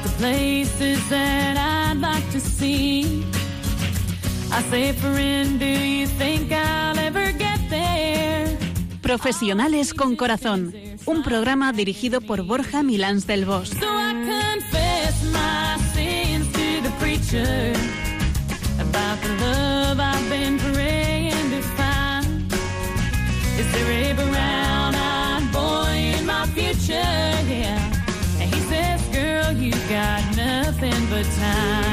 about the places that I'd like to see. I say, friend, do you think I'll ever get there? Profesionales con Corazón, un programa dirigido por Borja Milans del Bosch. So I confess my sins to the preacher got nothing but time.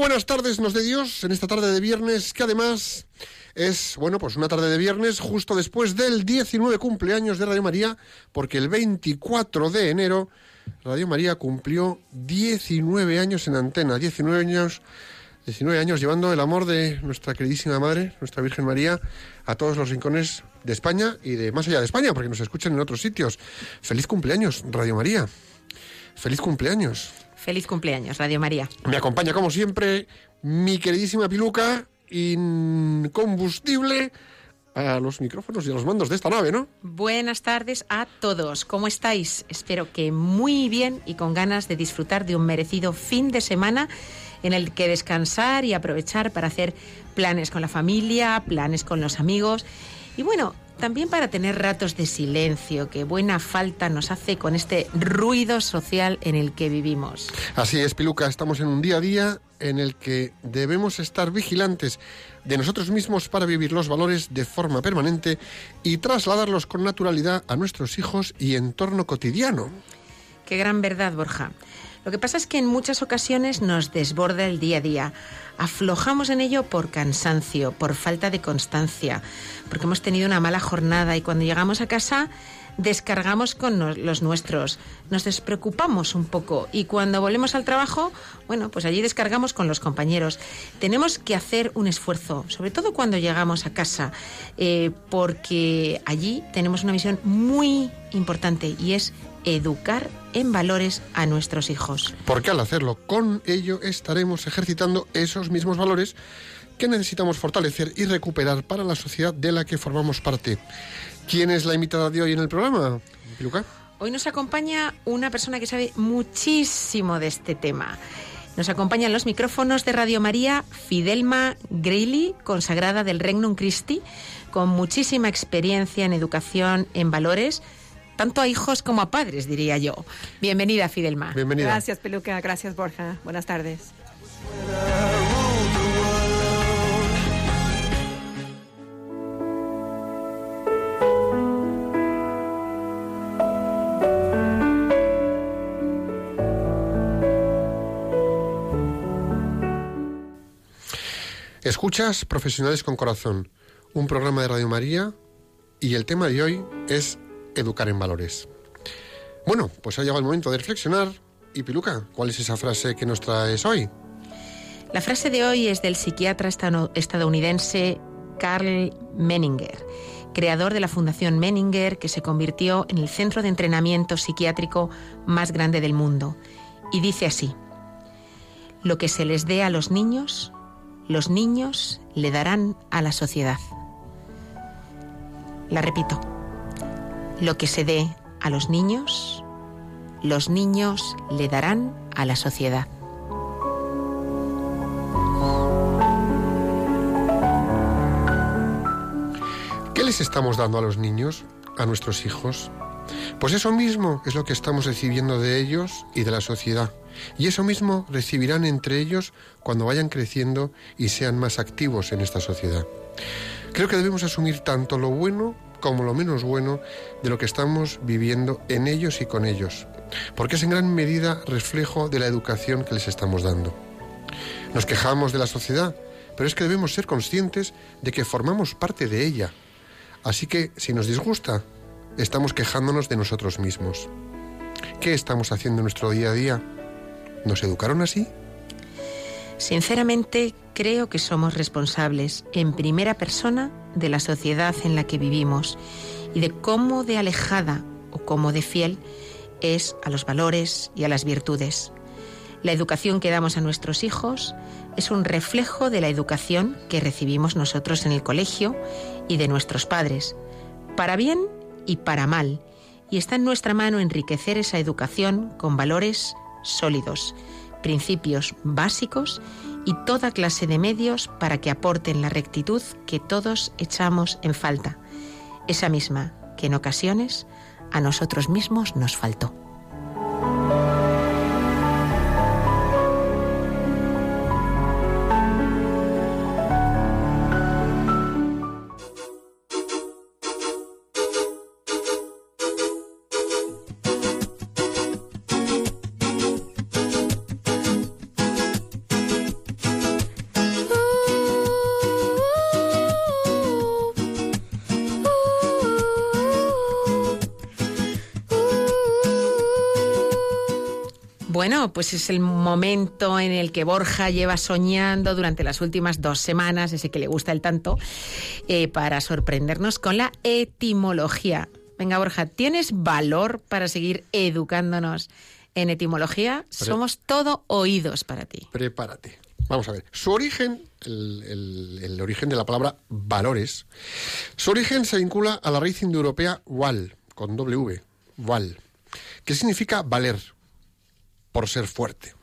Buenas tardes, nos de Dios, en esta tarde de viernes, que además es, bueno, pues una tarde de viernes justo después del 19 cumpleaños de Radio María, porque el 24 de enero Radio María cumplió 19 años en antena, 19 años, 19 años llevando el amor de nuestra queridísima Madre, nuestra Virgen María, a todos los rincones de España y de más allá de España, porque nos escuchan en otros sitios. Feliz cumpleaños, Radio María. Feliz cumpleaños. Feliz cumpleaños, Radio María. Me acompaña, como siempre, mi queridísima Piluca, incombustible a los micrófonos y a los mandos de esta nave, ¿no? Buenas tardes a todos. ¿Cómo estáis? Espero que muy bien y con ganas de disfrutar de un merecido fin de semana en el que descansar y aprovechar para hacer planes con la familia, planes con los amigos y bueno, también para tener ratos de silencio que buena falta nos hace con este ruido social en el que vivimos. Así es, Piluca, estamos en un día a día en el que debemos estar vigilantes de nosotros mismos para vivir los valores de forma permanente y trasladarlos con naturalidad a nuestros hijos y entorno cotidiano. Qué gran verdad, Borja. Lo que pasa es que en muchas ocasiones nos desborda el día a día. Aflojamos en ello por cansancio, por falta de constancia, porque hemos tenido una mala jornada y cuando llegamos a casa descargamos con los nuestros, nos despreocupamos un poco y cuando volvemos al trabajo, bueno, pues allí descargamos con los compañeros. Tenemos que hacer un esfuerzo, sobre todo cuando llegamos a casa, eh, porque allí tenemos una misión muy importante y es educar en valores a nuestros hijos. Porque al hacerlo con ello estaremos ejercitando esos mismos valores que necesitamos fortalecer y recuperar para la sociedad de la que formamos parte. ¿Quién es la invitada de hoy en el programa, Piluca? Hoy nos acompaña una persona que sabe muchísimo de este tema. Nos acompaña en los micrófonos de Radio María Fidelma Greily, consagrada del Regnum Christi, con muchísima experiencia en educación en valores, tanto a hijos como a padres, diría yo. Bienvenida, Fidelma. Bienvenida. Gracias, Peluca. Gracias, Borja. Buenas tardes. Escuchas Profesionales con Corazón, un programa de Radio María y el tema de hoy es educar en valores. Bueno, pues ha llegado el momento de reflexionar. Y Piluca, ¿cuál es esa frase que nos traes hoy? La frase de hoy es del psiquiatra estadounidense Carl Menninger, creador de la Fundación Menninger, que se convirtió en el centro de entrenamiento psiquiátrico más grande del mundo. Y dice así, lo que se les dé a los niños, los niños le darán a la sociedad. La repito, lo que se dé a los niños, los niños le darán a la sociedad. ¿Qué les estamos dando a los niños, a nuestros hijos? Pues eso mismo es lo que estamos recibiendo de ellos y de la sociedad. Y eso mismo recibirán entre ellos cuando vayan creciendo y sean más activos en esta sociedad. Creo que debemos asumir tanto lo bueno como lo menos bueno de lo que estamos viviendo en ellos y con ellos, porque es en gran medida reflejo de la educación que les estamos dando. Nos quejamos de la sociedad, pero es que debemos ser conscientes de que formamos parte de ella. Así que, si nos disgusta, estamos quejándonos de nosotros mismos. ¿Qué estamos haciendo en nuestro día a día? ¿Nos educaron así? Sinceramente, creo que somos responsables en primera persona de la sociedad en la que vivimos y de cómo de alejada o cómo de fiel es a los valores y a las virtudes. La educación que damos a nuestros hijos es un reflejo de la educación que recibimos nosotros en el colegio y de nuestros padres, para bien y para mal, y está en nuestra mano enriquecer esa educación con valores sólidos, principios básicos y toda clase de medios para que aporten la rectitud que todos echamos en falta, esa misma que en ocasiones a nosotros mismos nos faltó. Bueno, pues es el momento en el que Borja lleva soñando durante las últimas dos semanas, ese que le gusta el tanto, eh, para sorprendernos con la etimología. Venga, Borja, ¿tienes valor para seguir educándonos en etimología? Somos todo oídos para ti. Prepárate. Vamos a ver. Su origen, el, el- el origen de la palabra valores, su origen se vincula a la raíz indoeuropea wal, con W, wal, que significa valer, por ser fuerte.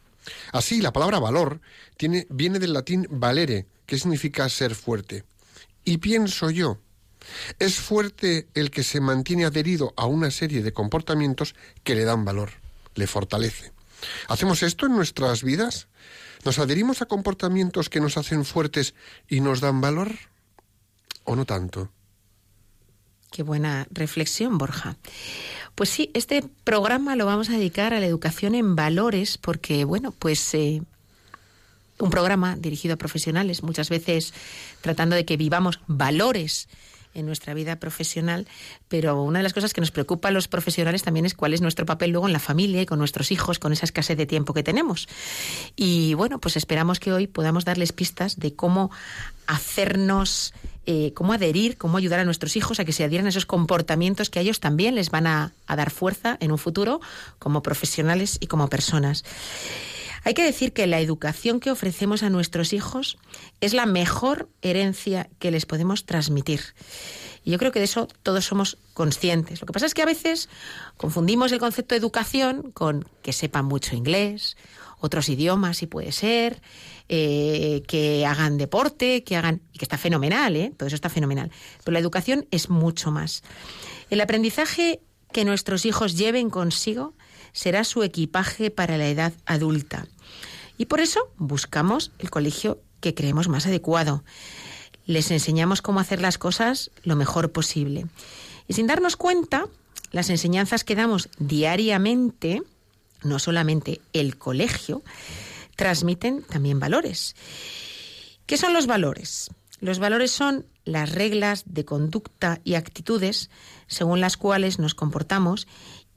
Así, la palabra valor tiene, viene del latín valere, que significa ser fuerte. Y pienso yo, es fuerte el que se mantiene adherido a una serie de comportamientos que le dan valor, le fortalece. ¿Hacemos esto en nuestras vidas? ¿Nos adherimos a comportamientos que nos hacen fuertes y nos dan valor? ¿O no tanto? Qué buena reflexión, Borja. Pues sí, este programa lo vamos a dedicar a la educación en valores porque, bueno, pues eh, un programa dirigido a profesionales, muchas veces tratando de que vivamos valores en nuestra vida profesional, pero una de las cosas que nos preocupa a los profesionales también es cuál es nuestro papel luego en la familia y con nuestros hijos, con esa escasez de tiempo que tenemos. Y bueno, pues esperamos que hoy podamos darles pistas de cómo hacernos, eh, cómo adherir, cómo ayudar a nuestros hijos a que se adhieran a esos comportamientos que a ellos también les van a, a dar fuerza en un futuro como profesionales y como personas. Hay que decir que la educación que ofrecemos a nuestros hijos es la mejor herencia que les podemos transmitir. Y yo creo que de eso todos somos conscientes. Lo que pasa es que a veces confundimos el concepto de educación con que sepan mucho inglés, otros idiomas si puede ser, eh, que hagan deporte, que hagan... que está fenomenal, ¿eh? Todo eso está fenomenal. Pero la educación es mucho más. El aprendizaje que nuestros hijos lleven consigo será su equipaje para la edad adulta. Y por eso buscamos el colegio que creemos más adecuado. Les enseñamos cómo hacer las cosas lo mejor posible. Y sin darnos cuenta, las enseñanzas que damos diariamente, no solamente el colegio, transmiten también valores. ¿Qué son los valores? Los valores son las reglas de conducta y actitudes según las cuales nos comportamos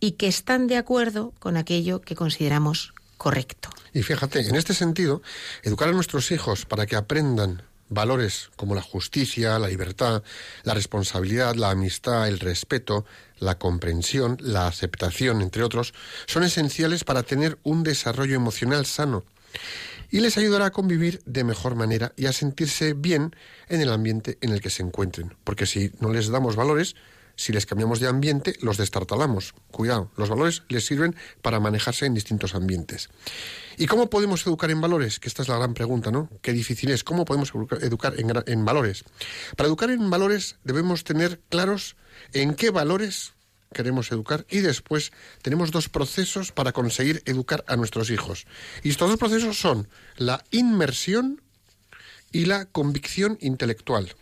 y que están de acuerdo con aquello que consideramos correcto. Y fíjate, en este sentido, educar a nuestros hijos para que aprendan valores como la justicia, la libertad, la responsabilidad, la amistad, el respeto, la comprensión, la aceptación, entre otros, son esenciales para tener un desarrollo emocional sano y les ayudará a convivir de mejor manera y a sentirse bien en el ambiente en el que se encuentren. Porque si no les damos valores, si les cambiamos de ambiente, los destartalamos. Cuidado, los valores les sirven para manejarse en distintos ambientes. ¿Y cómo podemos educar en valores? Que esta es la gran pregunta, ¿no? Qué difícil es. ¿Cómo podemos educa- educar en, en valores? Para educar en valores debemos tener claros en qué valores queremos educar y después tenemos dos procesos para conseguir educar a nuestros hijos. Y estos dos procesos son la inmersión y la convicción intelectual.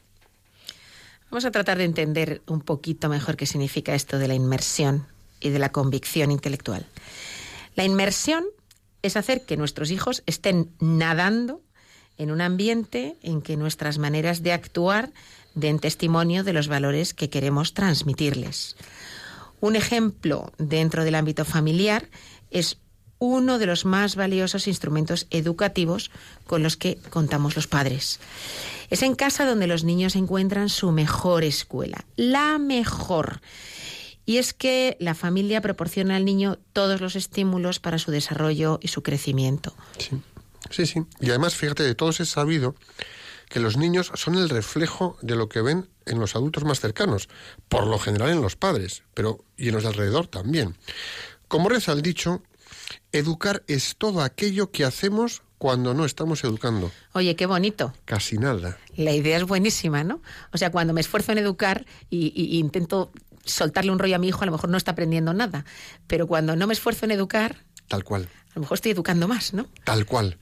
Vamos a tratar de entender un poquito mejor qué significa esto de la inmersión y de la convicción intelectual. La inmersión es hacer que nuestros hijos estén nadando en un ambiente en que nuestras maneras de actuar den testimonio de los valores que queremos transmitirles. Un ejemplo dentro del ámbito familiar es uno de los más valiosos instrumentos educativos con los que contamos los padres. Es en casa donde los niños encuentran su mejor escuela, la mejor. Y es que la familia proporciona al niño todos los estímulos para su desarrollo y su crecimiento. Sí, sí, sí. Y además, fíjate, de todos es sabido que los niños son el reflejo de lo que ven en los adultos más cercanos, por lo general en los padres, pero y en los de alrededor también. Como reza el dicho, educar es todo aquello que hacemos cuando no estamos educando. Oye, qué bonito. Casi nada. La idea es buenísima, ¿no? O sea, cuando me esfuerzo en educar y, y- y intento soltarle un rollo a mi hijo, a lo mejor no está aprendiendo nada. Pero cuando no me esfuerzo en educar, Tal cual. a lo mejor estoy educando más, ¿no? Tal cual.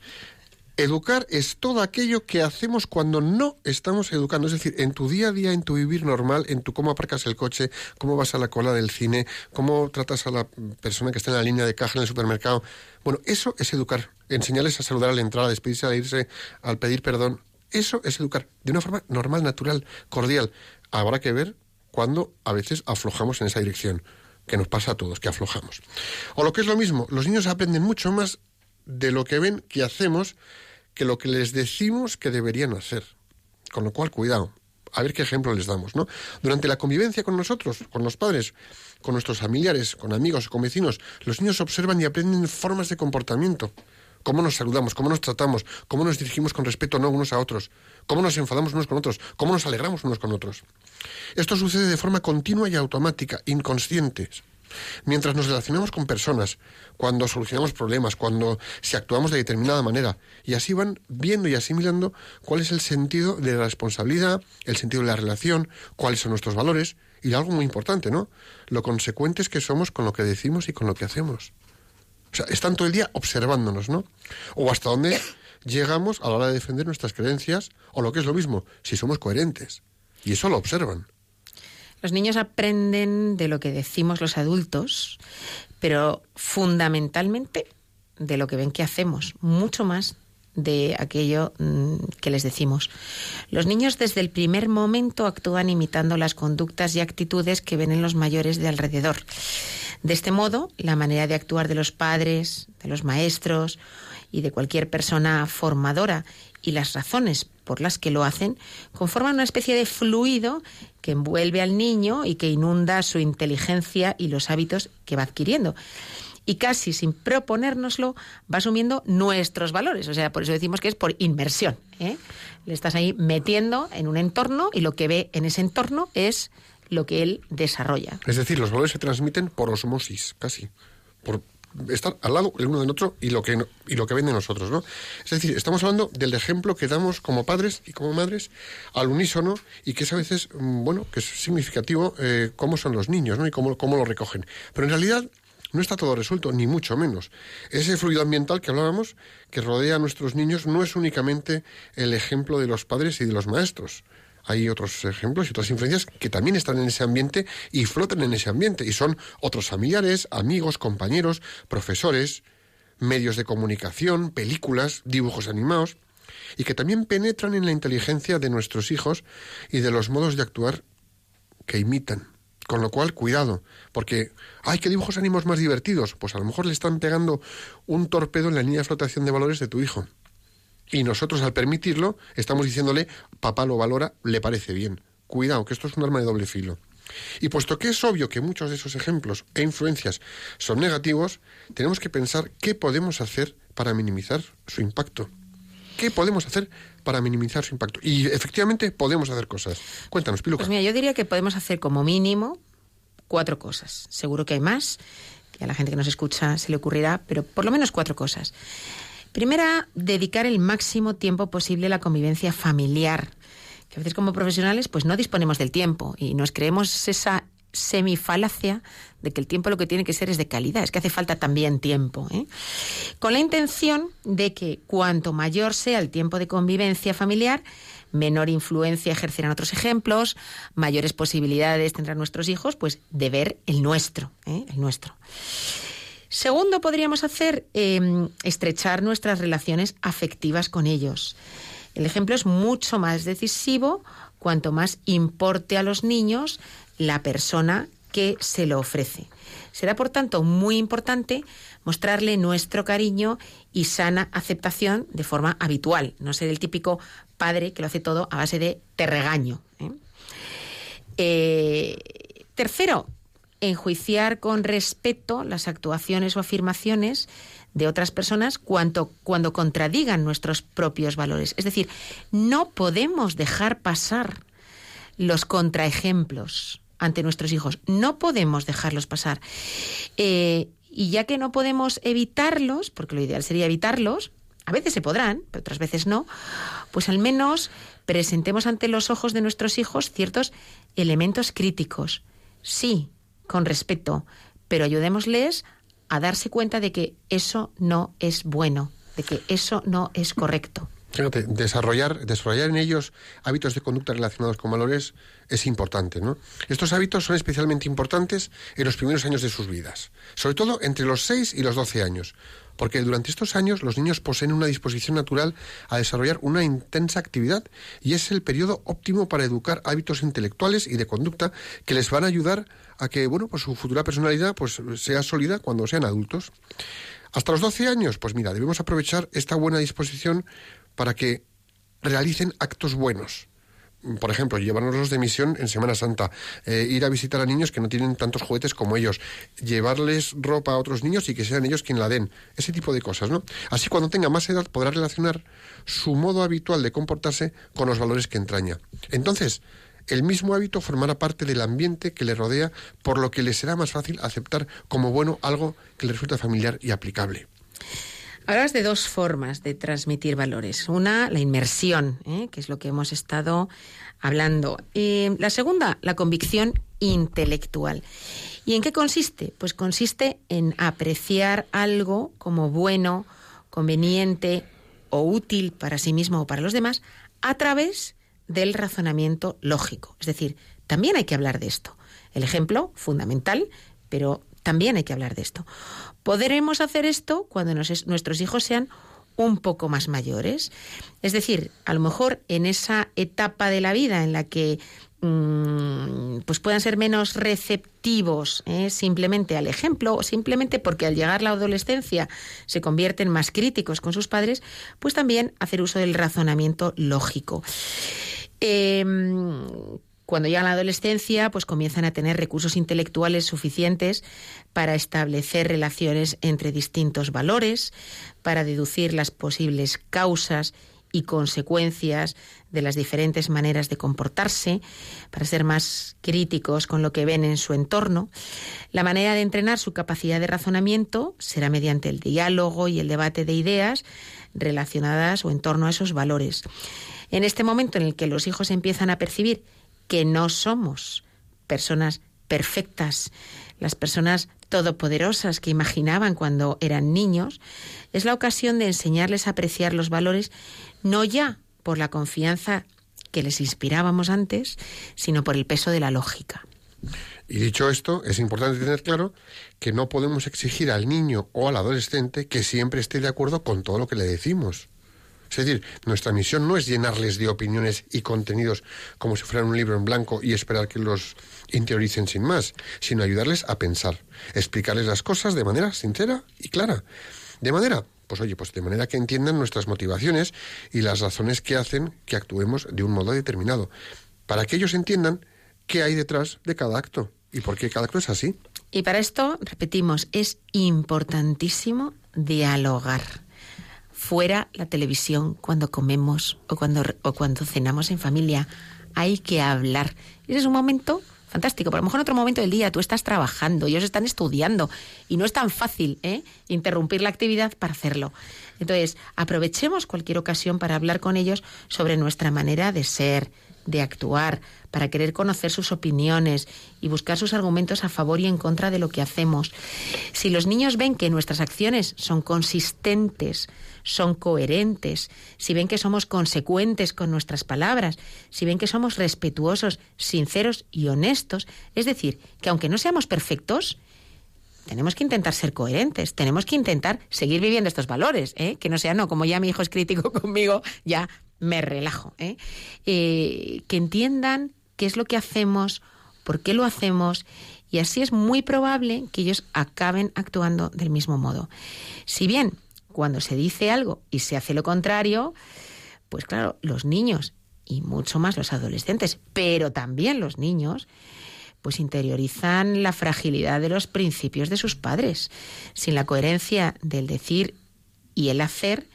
Educar es todo aquello que hacemos cuando no estamos educando, es decir, en tu día a día, en tu vivir normal, en tu cómo aparcas el coche, cómo vas a la cola del cine, cómo tratas a la persona que está en la línea de caja en el supermercado. Bueno, eso es educar. Enseñarles a saludar a la entrada, a despedirse, a irse, al pedir perdón. Eso es educar de una forma normal, natural, cordial. Habrá que ver cuando a veces aflojamos en esa dirección, que nos pasa a todos, que aflojamos. O lo que es lo mismo, los niños aprenden mucho más de lo que ven que hacemos que lo que les decimos que deberían hacer. Con lo cual, cuidado. A ver qué ejemplo les damos, ¿no? Durante la convivencia con nosotros, con los padres, con nuestros familiares, con amigos, con vecinos, los niños observan y aprenden formas de comportamiento. Cómo nos saludamos, cómo nos tratamos, cómo nos dirigimos con respeto no unos a otros, cómo nos enfadamos unos con otros, cómo nos alegramos unos con otros. Esto sucede de forma continua y automática, inconscientes. Mientras nos relacionamos con personas, cuando solucionamos problemas, cuando si actuamos de determinada manera, y así van viendo y asimilando cuál es el sentido de la responsabilidad, el sentido de la relación, cuáles son nuestros valores, y algo muy importante, ¿no? Lo consecuentes que somos con lo que decimos y con lo que hacemos. O sea, están todo el día observándonos, ¿no? O hasta dónde llegamos a la hora de defender nuestras creencias, o lo que es lo mismo, si somos coherentes. Y eso lo observan. Los niños aprenden de lo que decimos los adultos, pero fundamentalmente de lo que ven que hacemos, mucho más de aquello mm, que les decimos. Los niños desde el primer momento actúan imitando las conductas y actitudes que ven en los mayores de alrededor. De este modo, la manera de actuar de los padres, de los maestros y de cualquier persona formadora y las razones por las que lo hacen conforman una especie de fluido que envuelve al niño y que inunda su inteligencia y los hábitos que va adquiriendo. Y casi sin proponérnoslo va asumiendo nuestros valores. O sea, por eso decimos que es por inmersión. ¿eh? Le estás ahí metiendo en un entorno y lo que ve en ese entorno es lo que él desarrolla. Es decir, los valores se transmiten por osmosis, casi. Por estar al lado el uno del otro y lo que no- y lo que ven de nosotros, ¿no? Es decir, estamos hablando del ejemplo que damos como padres y como madres al unísono y que es a veces, mm, bueno, que es significativo eh, cómo son los niños, ¿no? Y cómo, cómo lo recogen. Pero en realidad no está todo resuelto, ni mucho menos. Ese fluido ambiental que hablábamos, que rodea a nuestros niños, no es únicamente el ejemplo de los padres y de los maestros. Hay otros ejemplos y otras influencias que también están en ese ambiente y flotan en ese ambiente. Y son otros familiares, amigos, compañeros, profesores, medios de comunicación, películas, dibujos animados, y que también penetran en la inteligencia de nuestros hijos y de los modos de actuar que imitan. Con lo cual, cuidado, porque, ¡ay, qué dibujos animados más divertidos! Pues a lo mejor le están pegando un torpedo en la línea de flotación de valores de tu hijo. Y nosotros, al permitirlo, estamos diciéndole, papá lo valora, le parece bien. Cuidado, que esto es un arma de doble filo. Y puesto que es obvio que muchos de esos ejemplos e influencias son negativos, tenemos que pensar qué podemos hacer para minimizar su impacto. ¿Qué podemos hacer para minimizar su impacto? Y efectivamente podemos hacer cosas. Cuéntanos, Piluca. Pues mira, yo diría que podemos hacer como mínimo cuatro cosas. Seguro que hay más, que a la gente que nos escucha se le ocurrirá, pero por lo menos cuatro cosas. Primera, dedicar el máximo tiempo posible a la convivencia familiar. Que a veces como profesionales pues no disponemos del tiempo y nos creemos esa semifalacia de que el tiempo lo que tiene que ser es de calidad, es que hace falta también tiempo. ¿eh? Con la intención de que cuanto mayor sea el tiempo de convivencia familiar, menor influencia ejercerán otros ejemplos, mayores posibilidades tendrán nuestros hijos pues de ver el nuestro, ¿eh? el nuestro. Segundo, podríamos hacer eh, estrechar nuestras relaciones afectivas con ellos. El ejemplo es mucho más decisivo cuanto más importe a los niños la persona que se lo ofrece. Será, por tanto, muy importante mostrarle nuestro cariño y sana aceptación de forma habitual, no ser el típico padre que lo hace todo a base de te regaño. ¿eh? Eh, tercero, enjuiciar con respeto las actuaciones o afirmaciones de otras personas cuando, cuando contradigan nuestros propios valores. Es decir, no podemos dejar pasar los contraejemplos ante nuestros hijos. No podemos dejarlos pasar. Eh, y ya que no podemos evitarlos, porque lo ideal sería evitarlos, a veces se podrán, pero otras veces no, pues al menos presentemos ante los ojos de nuestros hijos ciertos elementos críticos. Sí, con respeto, pero ayudémosles a darse cuenta de que eso no es bueno, de que eso no es correcto. Fíjate, desarrollar, desarrollar en ellos hábitos de conducta relacionados con valores es importante, ¿no? Estos hábitos son especialmente importantes en los primeros años de sus vidas, sobre todo entre los 6 y los 12 años, porque durante estos años los niños poseen una disposición natural a desarrollar una intensa actividad y es el periodo óptimo para educar hábitos intelectuales y de conducta que les van a ayudar a que, bueno, pues su futura personalidad pues sea sólida cuando sean adultos. Hasta los 12 años, pues mira, debemos aprovechar esta buena disposición para que realicen actos buenos. Por ejemplo, llevarnos de misión en Semana Santa, eh, ir a visitar a niños que no tienen tantos juguetes como ellos, llevarles ropa a otros niños y que sean ellos quien la den, ese tipo de cosas, ¿no? Así cuando tenga más edad podrá relacionar su modo habitual de comportarse con los valores que entraña. Entonces, el mismo hábito formará parte del ambiente que le rodea, por lo que le será más fácil aceptar como bueno algo que le resulta familiar y aplicable. Hablas de dos formas de transmitir valores. Una, la inmersión, ¿eh? que es lo que hemos estado hablando. Y la segunda, la convicción intelectual. ¿Y en qué consiste? Pues consiste en apreciar algo como bueno, conveniente o útil para sí mismo o para los demás a través del razonamiento lógico. Es decir, también hay que hablar de esto. El ejemplo fundamental, pero también hay que hablar de esto. Podremos hacer esto cuando nuestros hijos sean un poco más mayores. Es decir, a lo mejor en esa etapa de la vida en la que mm, pues puedan ser menos receptivos ¿eh? simplemente al ejemplo o simplemente porque al llegar la adolescencia se convierten más críticos con sus padres, pues también hacer uso del razonamiento lógico. Em, cuando llegan a la adolescencia, pues comienzan a tener recursos intelectuales suficientes para establecer relaciones entre distintos valores, para deducir las posibles causas y consecuencias de las diferentes maneras de comportarse, para ser más críticos con lo que ven en su entorno. La manera de entrenar su capacidad de razonamiento será mediante el diálogo y el debate de ideas relacionadas o en torno a esos valores. En este momento en el que los hijos empiezan a percibir que no somos personas perfectas, las personas todopoderosas que imaginaban cuando eran niños, es la ocasión de enseñarles a apreciar los valores no ya por la confianza que les inspirábamos antes, sino por el peso de la lógica. Y dicho esto, es importante tener claro que no podemos exigir al niño o al adolescente que siempre esté de acuerdo con todo lo que le decimos. Es decir, nuestra misión no es llenarles de opiniones y contenidos como si fueran un libro en blanco y esperar que los interioricen sin más, sino ayudarles a pensar, explicarles las cosas de manera sincera y clara. De manera, pues oye, pues de manera que entiendan nuestras motivaciones y las razones que hacen que actuemos de un modo determinado, para que ellos entiendan qué hay detrás de cada acto y por qué cada acto es así. Y para esto, repetimos, es importantísimo dialogar fuera la televisión cuando comemos o cuando, o cuando cenamos en familia. Hay que hablar. Ese es un momento fantástico. Pero a lo mejor en otro momento del día tú estás trabajando, ellos están estudiando y no es tan fácil ¿eh? interrumpir la actividad para hacerlo. Entonces, aprovechemos cualquier ocasión para hablar con ellos sobre nuestra manera de ser, de actuar, para querer conocer sus opiniones y buscar sus argumentos a favor y en contra de lo que hacemos. Si los niños ven que nuestras acciones son consistentes, son coherentes, si ven que somos consecuentes con nuestras palabras, si ven que somos respetuosos, sinceros y honestos, es decir, que aunque no seamos perfectos, tenemos que intentar ser coherentes, tenemos que intentar seguir viviendo estos valores, ¿eh? que no sea, no, como ya mi hijo es crítico conmigo, ya me relajo. ¿eh? Eh, que entiendan qué es lo que hacemos, por qué lo hacemos, y así es muy probable que ellos acaben actuando del mismo modo. Si bien cuando se dice algo y se hace lo contrario, pues claro, los niños y mucho más los adolescentes, pero también los niños, pues interiorizan la fragilidad de los principios de sus padres. Sin la coherencia del decir y el hacer,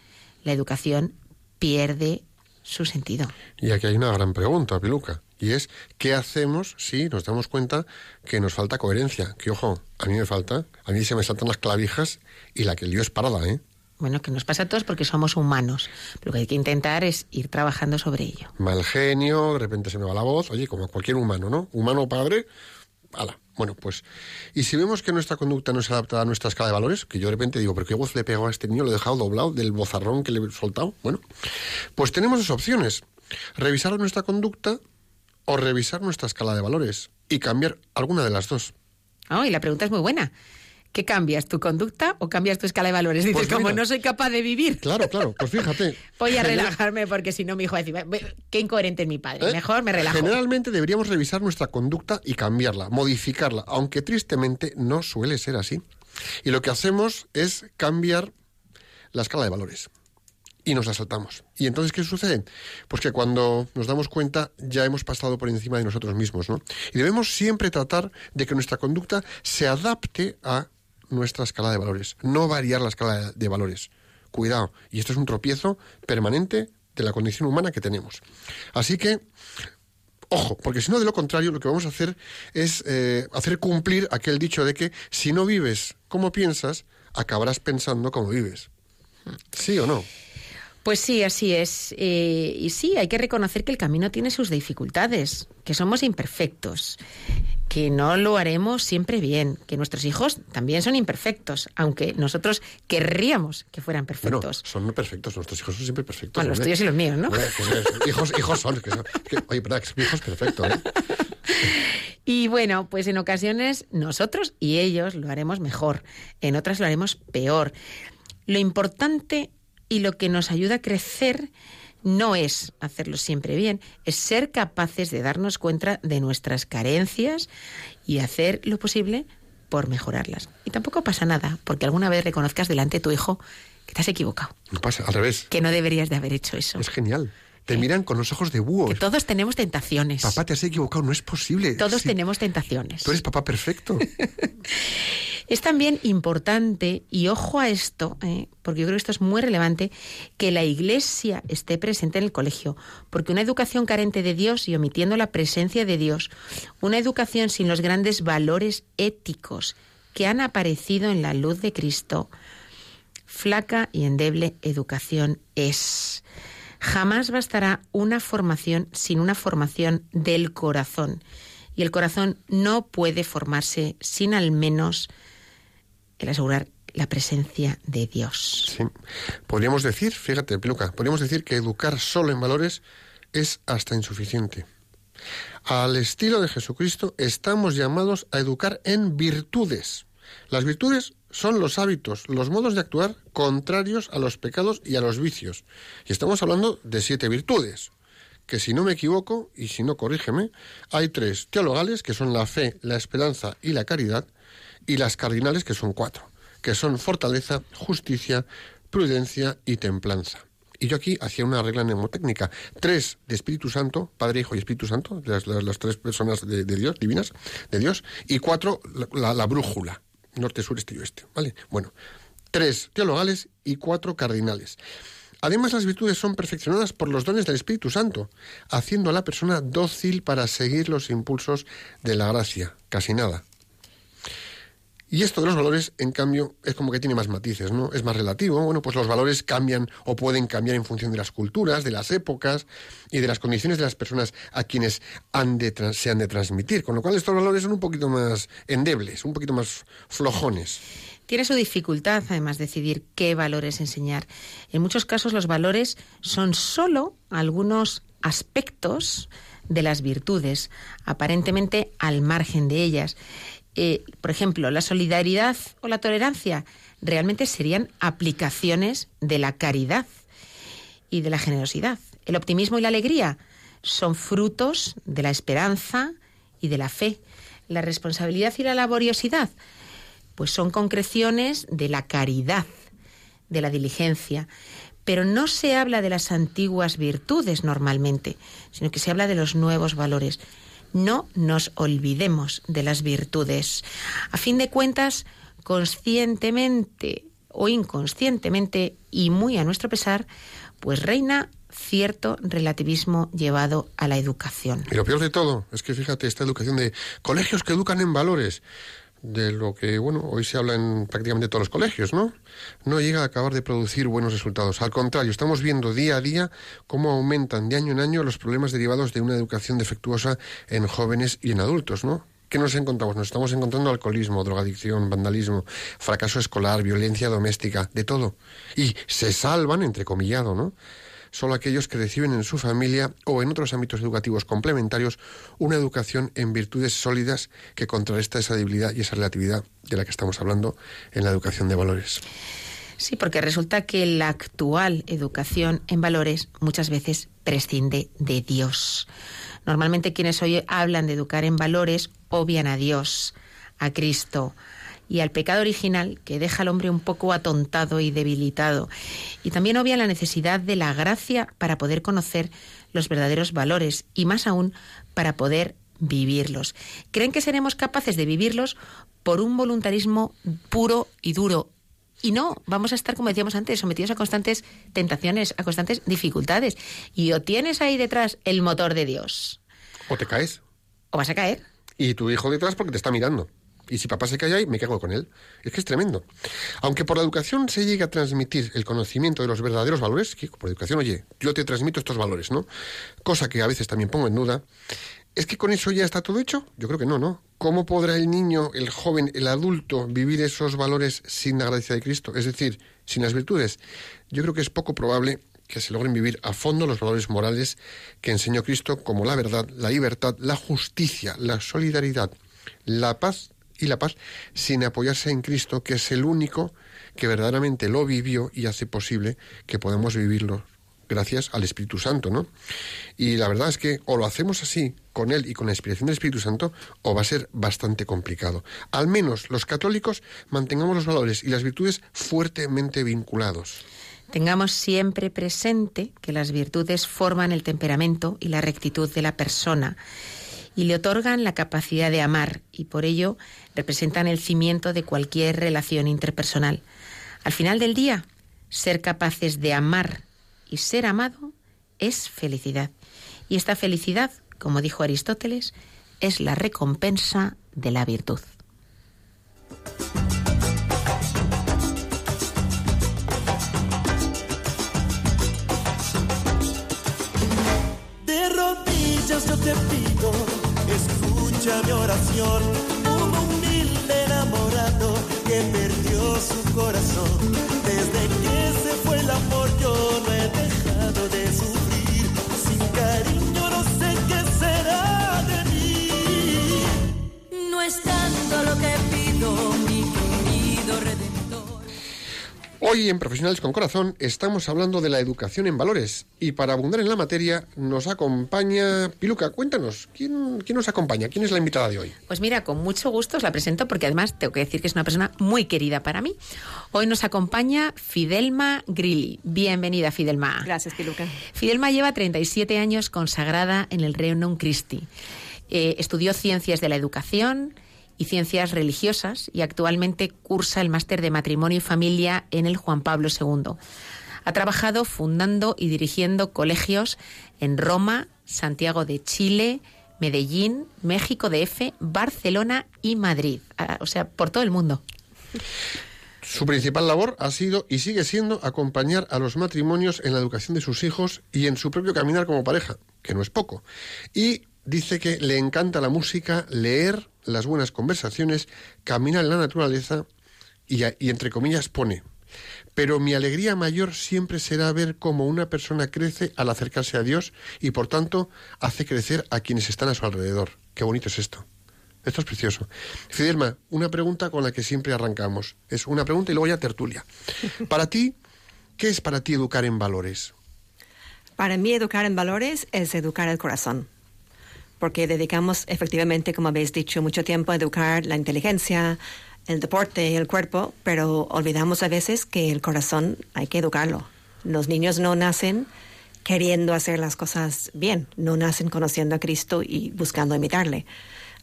la educación pierde su sentido. Y aquí hay una gran pregunta, Piluca, y es ¿qué hacemos si nos damos cuenta que nos falta coherencia? Que ojo, a mí me falta, a mí se me saltan las clavijas y la que el lío es parada, ¿eh? Bueno, que nos pasa a todos porque somos humanos. Lo que hay que intentar es ir trabajando sobre ello. Mal genio, de repente se me va la voz, oye, como cualquier humano, ¿no? Humano padre, ala. Bueno, pues, y si vemos que nuestra conducta no se adapta a nuestra escala de valores, que yo de repente digo, pero qué voz le he pegado a este niño, lo he dejado doblado del bozarrón que le he soltado, bueno, pues tenemos dos opciones. Revisar nuestra conducta o revisar nuestra escala de valores y cambiar alguna de las dos. Oh, y la pregunta es muy buena. ¿Qué cambias? ¿Tu conducta o cambias tu escala de valores? Dices, Pues como no soy capaz de vivir. Claro, claro, pues fíjate. Voy a relajarme porque si no mi hijo va a decir, "Ve, qué incoherente es mi padre. ¿Eh? Mejor me relajo. Generalmente deberíamos revisar nuestra conducta y cambiarla, modificarla, aunque tristemente no suele ser así. Y lo que hacemos es cambiar la escala de valores. Y nos la saltamos. ¿Y entonces qué sucede? Pues que cuando nos damos cuenta ya hemos pasado por encima de nosotros mismos, ¿no? Y debemos siempre tratar de que nuestra conducta se adapte a nuestra escala de valores, no variar la escala de valores. Cuidado, y esto es un tropiezo permanente de la condición humana que tenemos. Así que Ojo, porque si no, de lo contrario, lo que vamos a hacer es eh, hacer cumplir aquel dicho de que si no vives como piensas, acabarás pensando como vives. ¿Sí o no? Pues sí, así es. Eh, y sí, hay que reconocer que el camino tiene sus dificultades, que somos imperfectos, que no lo haremos siempre bien, que nuestros hijos también son imperfectos, aunque nosotros querríamos que fueran Bueno, perfectos. son perfectos, nuestros hijos son siempre perfectos. Bueno, los hombre. tuyos y los míos, ¿no? Hijos, hijos son. que son- que- oye, verdad, que mi hijo es perfecto, ¿eh? Y bueno, pues en ocasiones nosotros y ellos lo haremos mejor, en otras lo haremos peor. Lo importante y lo que nos ayuda a crecer no es hacerlo siempre bien, es ser capaces de darnos cuenta de nuestras carencias y hacer lo posible por mejorarlas. Y tampoco pasa nada, porque alguna vez reconozcas delante de tu hijo que te has equivocado, No pasa, al revés. que no deberías de haber hecho eso. Es genial. Te miran con los ojos de búho. Que todos tenemos tentaciones. Papá, te has equivocado, no es posible. Todos Sí, tenemos tentaciones. Tú eres papá perfecto. Es también importante, y ojo a esto, eh, porque yo creo que esto es muy relevante, que la Iglesia esté presente en el colegio, porque una educación carente de Dios y omitiendo la presencia de Dios, una educación sin los grandes valores éticos que han aparecido en la luz de Cristo, flaca y endeble educación es. Jamás bastará una formación sin una formación del corazón. Y el corazón no puede formarse sin al menos el asegurar la presencia de Dios. Sí. Podríamos decir, fíjate, Peluca, podríamos decir que educar solo en valores es hasta insuficiente. Al estilo de Jesucristo estamos llamados a educar en virtudes. Las virtudes son los hábitos, los modos de actuar contrarios a los pecados y a los vicios. Y estamos hablando de siete virtudes, que si no me equivoco, y si no corrígeme, hay tres teologales, que son la fe, la esperanza y la caridad, y las cardinales, que son cuatro, que son fortaleza, justicia, prudencia y templanza. Y yo aquí hacía una regla mnemotécnica. Tres de Espíritu Santo, Padre, Hijo y Espíritu Santo, las, las- tres personas de, Dios, divinas, de Dios, y cuatro, la brújula, norte, sur, este y oeste. ¿Vale? Bueno, tres teologales y cuatro cardinales. Además, las virtudes son perfeccionadas por los dones del Espíritu Santo, haciendo a la persona dócil para seguir los impulsos de la gracia. Casi nada. Y esto de los valores, en cambio, es como que tiene más matices, ¿no? Es más relativo. Bueno, pues los valores cambian o pueden cambiar en función de las culturas, de las épocas y de las condiciones de las personas a quienes se han de transmitir. Con lo cual estos valores son un poquito más endebles, un poquito más flojones. Tiene su dificultad, además, decidir qué valores enseñar. En muchos casos los valores son solo algunos aspectos de las virtudes, aparentemente al margen de ellas. Eh, por ejemplo, la solidaridad o la tolerancia realmente serían aplicaciones de la caridad y de la generosidad. El optimismo y la alegría son frutos de la esperanza y de la fe. La responsabilidad y la laboriosidad, pues son concreciones de la caridad, de la diligencia. Pero no se habla de las antiguas virtudes normalmente, sino que se habla de los nuevos valores. No nos olvidemos de las virtudes. A fin de cuentas, conscientemente o inconscientemente y muy a nuestro pesar, pues reina cierto relativismo llevado a la educación. Y lo peor de todo es que fíjate, esta educación de colegios que educan en valores, de lo que, bueno, hoy se habla en prácticamente todos los colegios, ¿no? No llega a acabar de producir buenos resultados. Al contrario, estamos viendo día a día cómo aumentan de año en año los problemas derivados de una educación defectuosa en jóvenes y en adultos, ¿no? ¿Qué nos encontramos? Nos estamos encontrando alcoholismo, drogadicción, vandalismo, fracaso escolar, violencia doméstica, de todo. Y se salvan, entrecomillado, ¿no? Solo aquellos que reciben en su familia o en otros ámbitos educativos complementarios una educación en virtudes sólidas que contrarresta esa debilidad y esa relatividad de la que estamos hablando en la educación de valores. Sí, porque resulta que la actual educación en valores muchas veces prescinde de Dios. Normalmente quienes hoy hablan de educar en valores obvian a Dios, a Cristo y al pecado original que deja al hombre un poco atontado y debilitado. Y también obvian la necesidad de la gracia para poder conocer los verdaderos valores y más aún para poder vivirlos. Creen que seremos capaces de vivirlos por un voluntarismo puro y duro. Y no, vamos a estar, como decíamos antes, sometidos a constantes tentaciones, a constantes dificultades. Y o tienes ahí detrás el motor de Dios, O te caes. o vas a caer. Y tu hijo detrás porque te está mirando. Y si papá se cae ahí, me cago con él. Es que es tremendo. Aunque por la educación se llegue a transmitir el conocimiento de los verdaderos valores, que por educación, oye, yo te transmito estos valores, ¿no? Cosa que a veces también pongo en duda. ¿Es que con eso ya está todo hecho? Yo creo que no, ¿no? ¿Cómo podrá el niño, el joven, el adulto vivir esos valores sin la gracia de Cristo? Es decir, sin las virtudes. Yo creo que es poco probable que se logren vivir a fondo los valores morales que enseñó Cristo, como la verdad, la libertad, la justicia, la solidaridad, la paz y la paz, sin apoyarse en Cristo, que es el único que verdaderamente lo vivió y hace posible que podamos vivirlo gracias al Espíritu Santo, ¿no? Y la verdad es que o lo hacemos así con Él y con la inspiración del Espíritu Santo, o va a ser bastante complicado. Al menos los católicos mantengamos los valores y las virtudes fuertemente vinculados. Tengamos siempre presente que las virtudes forman el temperamento y la rectitud de la persona y le otorgan la capacidad de amar y por ello representan el cimiento de cualquier relación interpersonal. Al final del día, ser capaces de amar y ser amado es felicidad. Y esta felicidad, como dijo Aristóteles, es la recompensa de la virtud. Escucha mi oración. Un humilde enamorado que perdió su corazón. Desde que se fue el amor yo no he dejado de sufrir. Sin cariño no sé qué será de mí. No es tanto lo que pido, mi. Hoy en Profesionales con Corazón estamos hablando de la educación en valores y para abundar en la materia nos acompaña Piluca. Cuéntanos, ¿quién, quién nos acompaña? ¿Quién es la invitada de hoy? Pues mira, con mucho gusto os la presento porque además tengo que decir que es una persona muy querida para mí. Hoy nos acompaña Fidelma Grilli. Bienvenida, Fidelma. Gracias, Piluca. Fidelma lleva 37 años consagrada en el Reino Christi. Eh, estudió ciencias de la educación y ciencias religiosas y actualmente cursa el máster de matrimonio y familia en el Juan Pablo II. Ha trabajado fundando y dirigiendo colegios en Roma, Santiago de Chile, Medellín, México DF, Barcelona y Madrid. Ah, O sea, por todo el mundo. Su principal labor ha sido y sigue siendo acompañar a los matrimonios en la educación de sus hijos y en su propio caminar como pareja, que no es poco. Y dice que le encanta la música, leer, las buenas conversaciones, caminar en la naturaleza y entre comillas pone. Pero mi alegría mayor siempre será ver cómo una persona crece al acercarse a Dios y por tanto hace crecer a quienes están a su alrededor. Qué bonito es esto. Esto es precioso. Fidelma, una pregunta con la que siempre arrancamos. Es una pregunta y luego ya tertulia. Para ti, ¿qué es para ti educar en valores? Para mí educar en valores es educar el corazón, porque dedicamos efectivamente, como habéis dicho, mucho tiempo a educar la inteligencia, el deporte, el cuerpo, pero olvidamos a veces que el corazón hay que educarlo. Los niños no nacen queriendo hacer las cosas bien, no nacen conociendo a Cristo y buscando imitarle.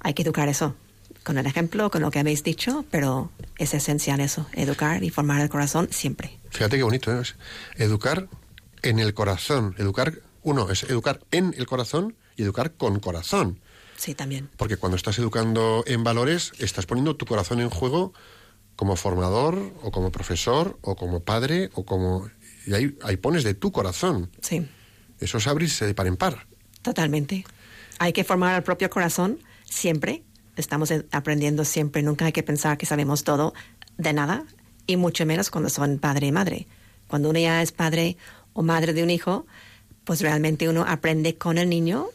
Hay que educar eso, con el ejemplo, con lo que habéis dicho, pero es esencial eso, educar y formar el corazón siempre. Fíjate qué bonito ¿eh? Educar en el corazón. Educar, uno, es educar en el corazón y educar con corazón. Sí, también. Porque cuando estás educando en valores, estás poniendo tu corazón en juego como formador, o como profesor, o como padre, o como... Y ahí, ahí pones de tu corazón. Sí, Eso es abrirse de par en par. totalmente. Hay que formar el propio corazón siempre. Estamos aprendiendo siempre. Nunca hay que pensar que sabemos todo de nada, y mucho menos cuando son padre y madre. Cuando uno ya es padre o madre de un hijo, pues realmente uno aprende con el niño,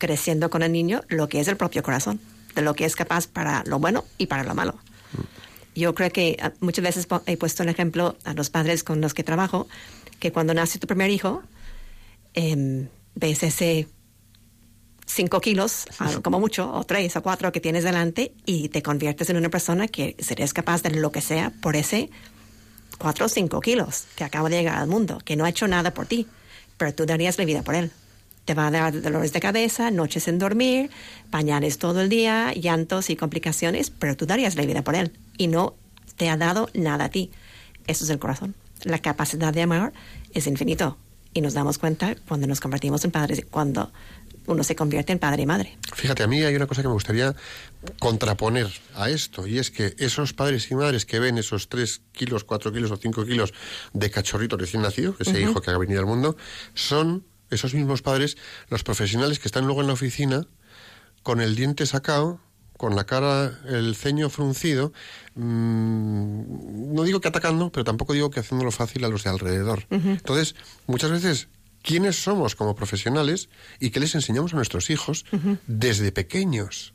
creciendo con el niño, lo que es el propio corazón, de lo que es capaz para lo bueno y para lo malo. Yo creo que ah, muchas veces he puesto el ejemplo a los padres con los que trabajo, que cuando nace tu primer hijo, em, ves ese cinco kilos, ah, como mucho, o tres o cuatro que tienes delante, y te conviertes en una persona que serías capaz de lo que sea por ese cuatro o cinco kilos que acaba de llegar al mundo, que no ha hecho nada por ti, pero tú darías la vida por él. Te va a dar dolores de cabeza, noches sin dormir, pañales todo el día, llantos y complicaciones, pero tú darías la vida por él y no te ha dado nada a ti. Eso es el corazón. La capacidad de amar es infinito y nos damos cuenta cuando nos convertimos en padres, cuando uno se convierte en padre y madre. Fíjate, a mí hay una cosa que me gustaría contraponer a esto, y es que esos padres y madres que ven esos 3 kilos, 4 kilos o 5 kilos de cachorrito recién nacido, ese hijo que ha venido al mundo, son esos mismos padres los profesionales que están luego en la oficina con el diente sacado, con la cara, el ceño fruncido, mm, no digo que atacando, pero tampoco digo que haciéndolo fácil a los de alrededor. Entonces, muchas veces, ¿quiénes somos como profesionales y qué les enseñamos a nuestros hijos desde pequeños?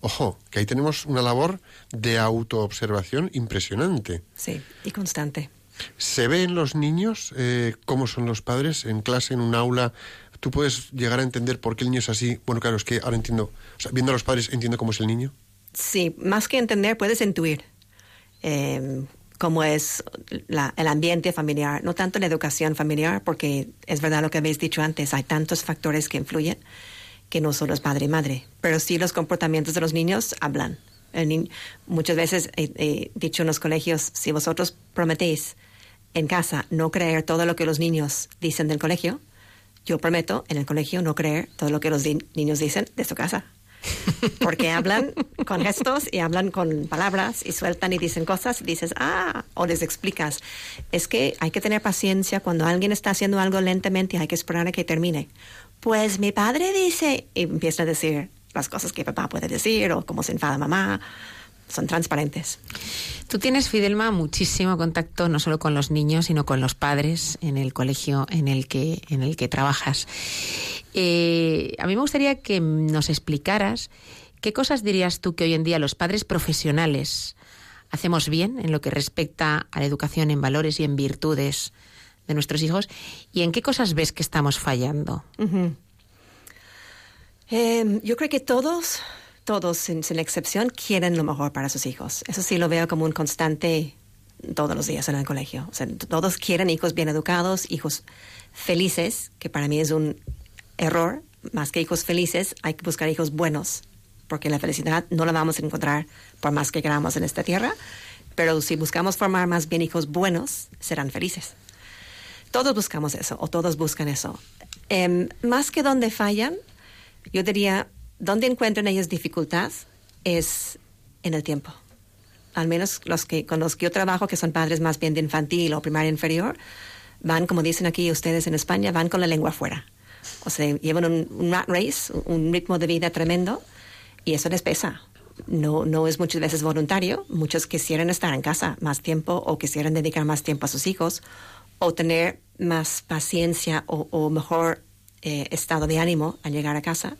Ojo, que ahí tenemos una labor de autoobservación impresionante. Sí, y constante. ¿Se ve en los niños eh, cómo son los padres en clase, en un aula? ¿Tú puedes llegar a entender por qué el niño es así? Bueno, claro, es que ahora entiendo, o sea, viendo a los padres entiendo cómo es el niño. Sí, más que entender, puedes intuir eh, cómo es el ambiente familiar, no tanto la educación familiar, porque es verdad lo que habéis dicho antes, hay tantos factores que influyen que no solo es padre y madre, pero sí los comportamientos de los niños hablan. Muchas veces he dicho en los colegios, si vosotros prometéis en casa no creer todo lo que los niños dicen del colegio, yo prometo en el colegio no creer todo lo que los niños dicen de su casa. Porque hablan con gestos y hablan con palabras y sueltan y dicen cosas y dices, ah, o les explicas. Es que hay que tener paciencia cuando alguien está haciendo algo lentamente hay que esperar a que termine. Pues mi padre dice, y empieza a decir las cosas que papá puede decir o cómo se enfada mamá. Son transparentes. Tú tienes, Fidelma, muchísimo contacto no solo con los niños, sino con los padres en el colegio en el que, en el que trabajas. Eh, a mí me gustaría que nos explicaras qué cosas dirías tú que hoy en día los padres profesionales hacemos bien en lo que respecta a la educación en valores y en virtudes de nuestros hijos y en qué cosas ves que estamos fallando. Eh, yo creo que todos, todos, sin, sin excepción, quieren lo mejor para sus hijos. Eso sí lo veo como un constante todos los días en el colegio. Todos quieren hijos bien educados, hijos felices, que para mí es un error. Más que hijos felices, hay que buscar hijos buenos, porque la felicidad no la vamos a encontrar por más que queramos en esta tierra. Pero si buscamos formar más bien hijos buenos, serán felices. Todos buscamos eso, o todos buscan eso. Em, más que donde fallan, yo diría, donde encuentran ellos dificultad es en el tiempo. Al menos los que, con los que yo trabajo, que son padres más bien de infantil o primaria inferior, van, como dicen aquí ustedes en España, van con la lengua afuera. O sea, llevan un, rat race, un ritmo de vida tremendo, y eso les pesa. No, no es muchas veces voluntario. Muchos quisieran estar en casa más tiempo o quisieran dedicar más tiempo a sus hijos o tener más paciencia o, o mejor eh, estado de ánimo al llegar a casa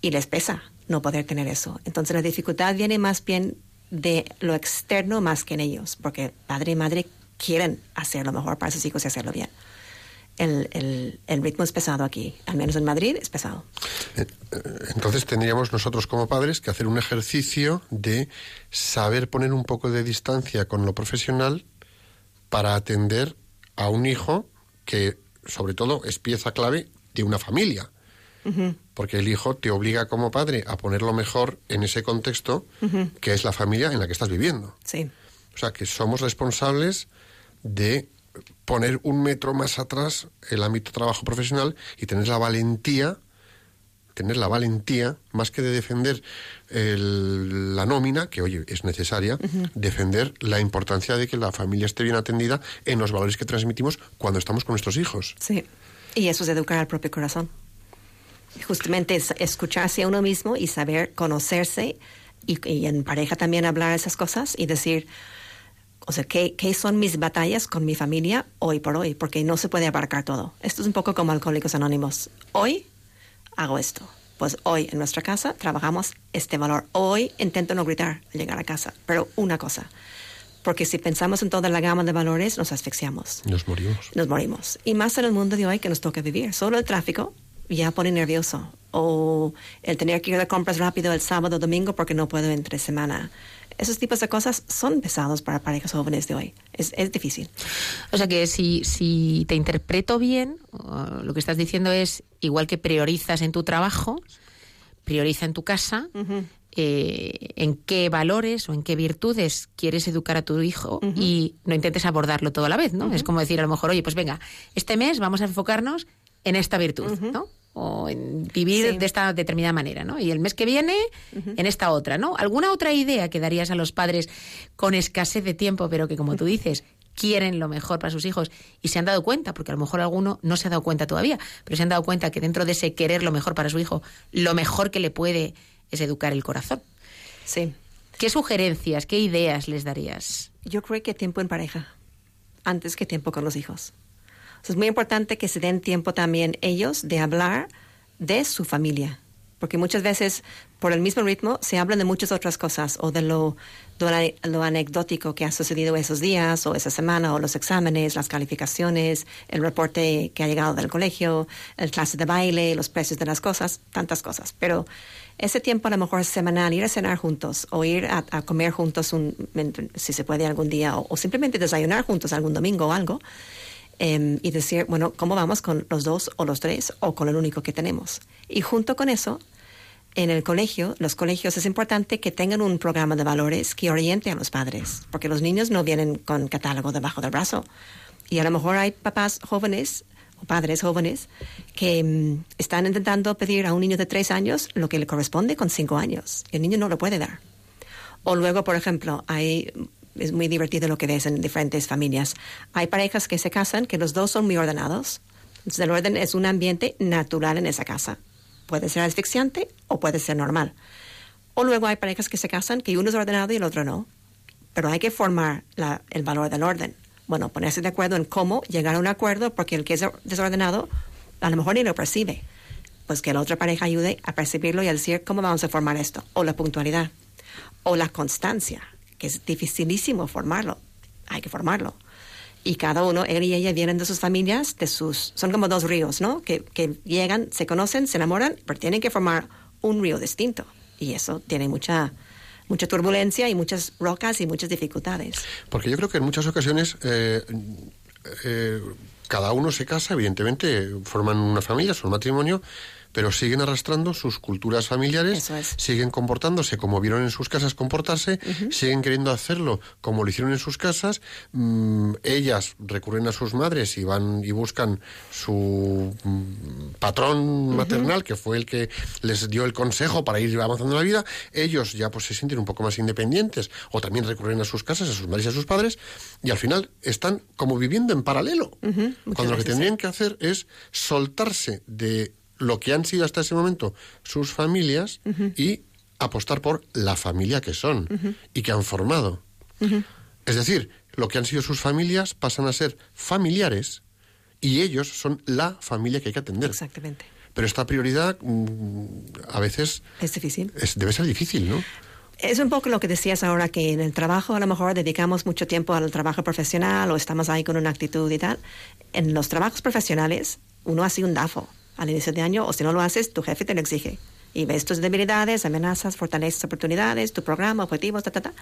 y les pesa. no poder tener eso. Entonces la dificultad viene más bien de lo externo más que en ellos, porque padre y madre quieren hacer lo mejor para sus hijos y hacerlo bien. El, el- el ritmo es pesado aquí, al menos en Madrid es pesado. Eh, eh, Entonces tendríamos nosotros como padres que hacer un ejercicio de saber poner un poco de distancia con lo profesional para atender a un hijo que, sobre todo, es pieza clave de una familia. Porque el hijo te obliga como padre a poner lo mejor en ese contexto que es la familia en la que estás viviendo. Sí, O sea, que somos responsables de poner un metro más atrás el ámbito trabajo profesional y tener la valentía, tener la valentía, más que de defender el- la nómina, que oye, es necesaria, defender la importancia de que la familia esté bien atendida en los valores que transmitimos cuando estamos con nuestros hijos. sí. Y eso es educar al propio corazón. Justamente es escucharse a uno mismo y saber conocerse y, y en pareja también hablar esas cosas y decir, o sea, ¿qué, ¿qué son mis batallas con mi familia hoy por hoy? Porque no se puede abarcar todo. Esto es un poco como Alcohólicos Anónimos. Hoy hago esto. Pues hoy en nuestra casa trabajamos este valor. Hoy intento no gritar al llegar a casa, pero una cosa. Porque si pensamos en toda la gama de valores, nos asfixiamos Nos morimos. nos morimos. Y más en el mundo de hoy que nos toca vivir. Solo el tráfico ya pone nervioso. O el tener que ir de compras rápido el sábado o domingo porque no puedo entre semana. Esos tipos de cosas son pesados para parejas jóvenes de hoy. Es, es difícil. O sea que si, si te interpreto bien, uh, lo que estás diciendo es, igual que priorizas en tu trabajo, prioriza en tu casa, eh, en qué valores o en qué virtudes quieres educar a tu hijo y no intentes abordarlo todo a la vez, ¿no? Es como decir a lo mejor, oye, pues venga, este mes vamos a enfocarnos en esta virtud, ¿no? O en vivir Sí. de esta determinada manera, ¿no? Y el mes que viene, en esta otra, ¿no? ¿Alguna otra idea que darías a los padres con escasez de tiempo, pero que como tú dices, quieren lo mejor para sus hijos y se han dado cuenta, porque a lo mejor alguno no se ha dado cuenta todavía, pero se han dado cuenta que dentro de ese querer lo mejor para su hijo, lo mejor que le puede es educar el corazón. Sí. ¿Qué sugerencias, qué ideas les darías? Yo creo que tiempo en pareja, antes que tiempo con los hijos. Sea, es muy importante que se den tiempo también ellos de hablar de su familia, porque muchas veces por el mismo ritmo se hablan de muchas otras cosas o de lo, lo, anecdótico que ha sucedido esos días o esa semana o los exámenes, las calificaciones, el reporte que ha llegado del colegio, el clase de baile, los precios de las cosas, tantas cosas. Pero ese tiempo a lo mejor semanal, ir a cenar juntos o ir a, comer juntos, un, si se puede algún día, o simplemente desayunar juntos algún domingo o algo, eh, y decir, bueno, ¿cómo vamos con los dos o los tres o con el único que tenemos? Y junto con eso, en el colegio, los colegios es importante que tengan un programa de valores que oriente a los padres, porque los niños no vienen con catálogo debajo del brazo. Y a lo mejor hay papás jóvenes o padres jóvenes que mm, están intentando pedir a un niño de tres años lo que le corresponde con cinco años. El niño no lo puede dar. O luego, por ejemplo, hay es muy divertido lo que ves en diferentes familias. Hay parejas que se casan que los dos son muy ordenados. Entonces, el orden es un ambiente natural en esa casa. Puede ser asfixiante o puede ser normal. O luego hay parejas que se casan que uno es ordenado y el otro no. Pero hay que formar el valor del orden. Bueno, ponerse de acuerdo en cómo llegar a un acuerdo, porque el que es desordenado a lo mejor ni lo percibe. Pues que la otra pareja ayude a percibirlo y a decir cómo vamos a formar esto. O la puntualidad. O la constancia, que es dificilísimo formarlo. Hay que formarlo. Y cada uno, él y ella, vienen de sus familias, de sus, son como dos ríos, ¿no? Que, que llegan, se conocen, se enamoran, pero tienen que formar un río distinto. Y eso tiene mucha, mucha turbulencia y muchas rocas y muchas dificultades. Porque yo creo que en muchas ocasiones eh, eh, cada uno se casa, evidentemente forman una familia, un matrimonio, pero siguen arrastrando sus culturas familiares, es. siguen comportándose como vieron en sus casas comportarse, siguen queriendo hacerlo como lo hicieron en sus casas. mm, ellas recurren a sus madres y van y buscan su mm, patrón maternal, que fue el que les dio el consejo para ir avanzando en la vida. Ellos ya pues se sienten un poco más independientes o también recurren a sus casas, a sus madres y a sus padres y al final están como viviendo en paralelo. Cuando lo que tendrían que hacer es soltarse de lo que han sido hasta ese momento sus familias y apostar por la familia que son y que han formado. Es decir, lo que han sido sus familias pasan a ser familiares y ellos son la familia que hay que atender. Exactamente. Pero esta prioridad mm, a veces Es difícil. es- debe ser difícil, ¿no? Es un poco lo que decías ahora, que en el trabajo a lo mejor dedicamos mucho tiempo al trabajo profesional o estamos ahí con una actitud y tal. En los trabajos profesionales, uno hace un DAFO al inicio de año, o si no lo haces, tu jefe te lo exige. Y ves tus debilidades, amenazas, fortalezas, oportunidades, tu programa, objetivos, ta, ta, ta.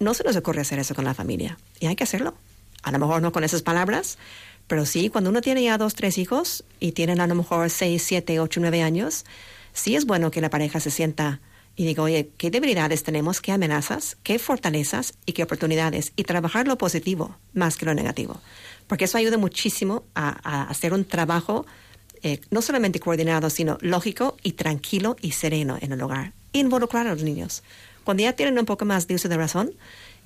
No se nos ocurre hacer eso con la familia. Y hay que hacerlo. A lo mejor no con esas palabras, pero sí, cuando uno tiene ya dos, tres hijos y tienen a lo mejor seis, siete, ocho, nueve años, sí es bueno que la pareja se sienta y diga, oye, ¿qué debilidades tenemos? ¿Qué amenazas? ¿Qué fortalezas? ¿Y qué oportunidades? Y trabajar lo positivo más que lo negativo. Porque eso ayuda muchísimo a, a hacer un trabajo eh, no solamente coordinado, sino lógico y tranquilo y sereno en el hogar. Involucrar a los niños. Cuando ya tienen un poco más de uso de razón,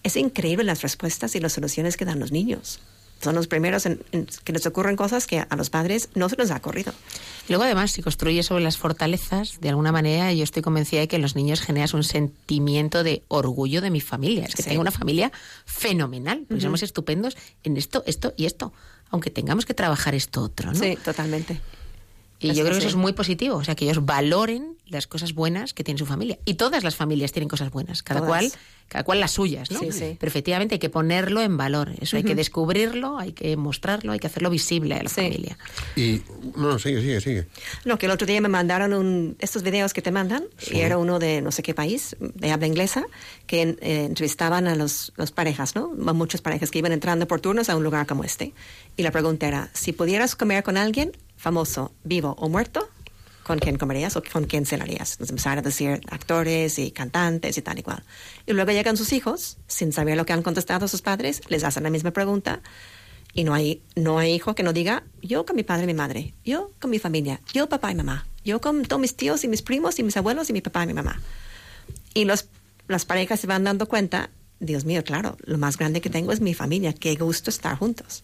es increíble las respuestas y las soluciones que dan los niños. Son los primeros en, en que les ocurren cosas que a los padres no se les ha ocurrido. Luego, además, si construyes sobre las fortalezas, de alguna manera, yo estoy convencida de que en los niños generas un sentimiento de orgullo de mi familia. Es que Sí. tengo una familia fenomenal, porque somos estupendos en esto, esto y esto. Aunque tengamos que trabajar esto otro, ¿no? Sí, totalmente. Y Es yo creo que eso es muy positivo, o sea, que ellos valoren las cosas buenas que tiene su familia. Y todas las familias tienen cosas buenas, cada Todas. cual cada cual las suyas, ¿no? Sí, sí. Pero efectivamente hay que ponerlo en valor, eso hay que descubrirlo, hay que mostrarlo, hay que hacerlo visible a la Sí. familia. Y no, no, sigue, sigue, sigue. No, que el otro día me mandaron un, estos videos que te mandan, y era uno de no sé qué país, de habla inglesa, que eh, entrevistaban a los, los parejas, ¿no? A Muchas parejas que iban entrando por turnos a un lugar como este. Y la pregunta era, si pudieras comer con alguien famoso, vivo o muerto, ¿con quién comerías o con quién cenarías? Nos empezaron a decir actores y cantantes y tal y cual. Y luego llegan sus hijos, sin saber lo que han contestado sus padres, les hacen la misma pregunta. Y no hay, no hay hijo que no diga, yo con mi padre y mi madre, yo con mi familia, yo papá y mamá, yo con todos mis tíos y mis primos y mis abuelos y mi papá y mi mamá. Y los, las parejas se van dando cuenta, Dios mío, claro, lo más grande que tengo es mi familia, qué gusto estar juntos.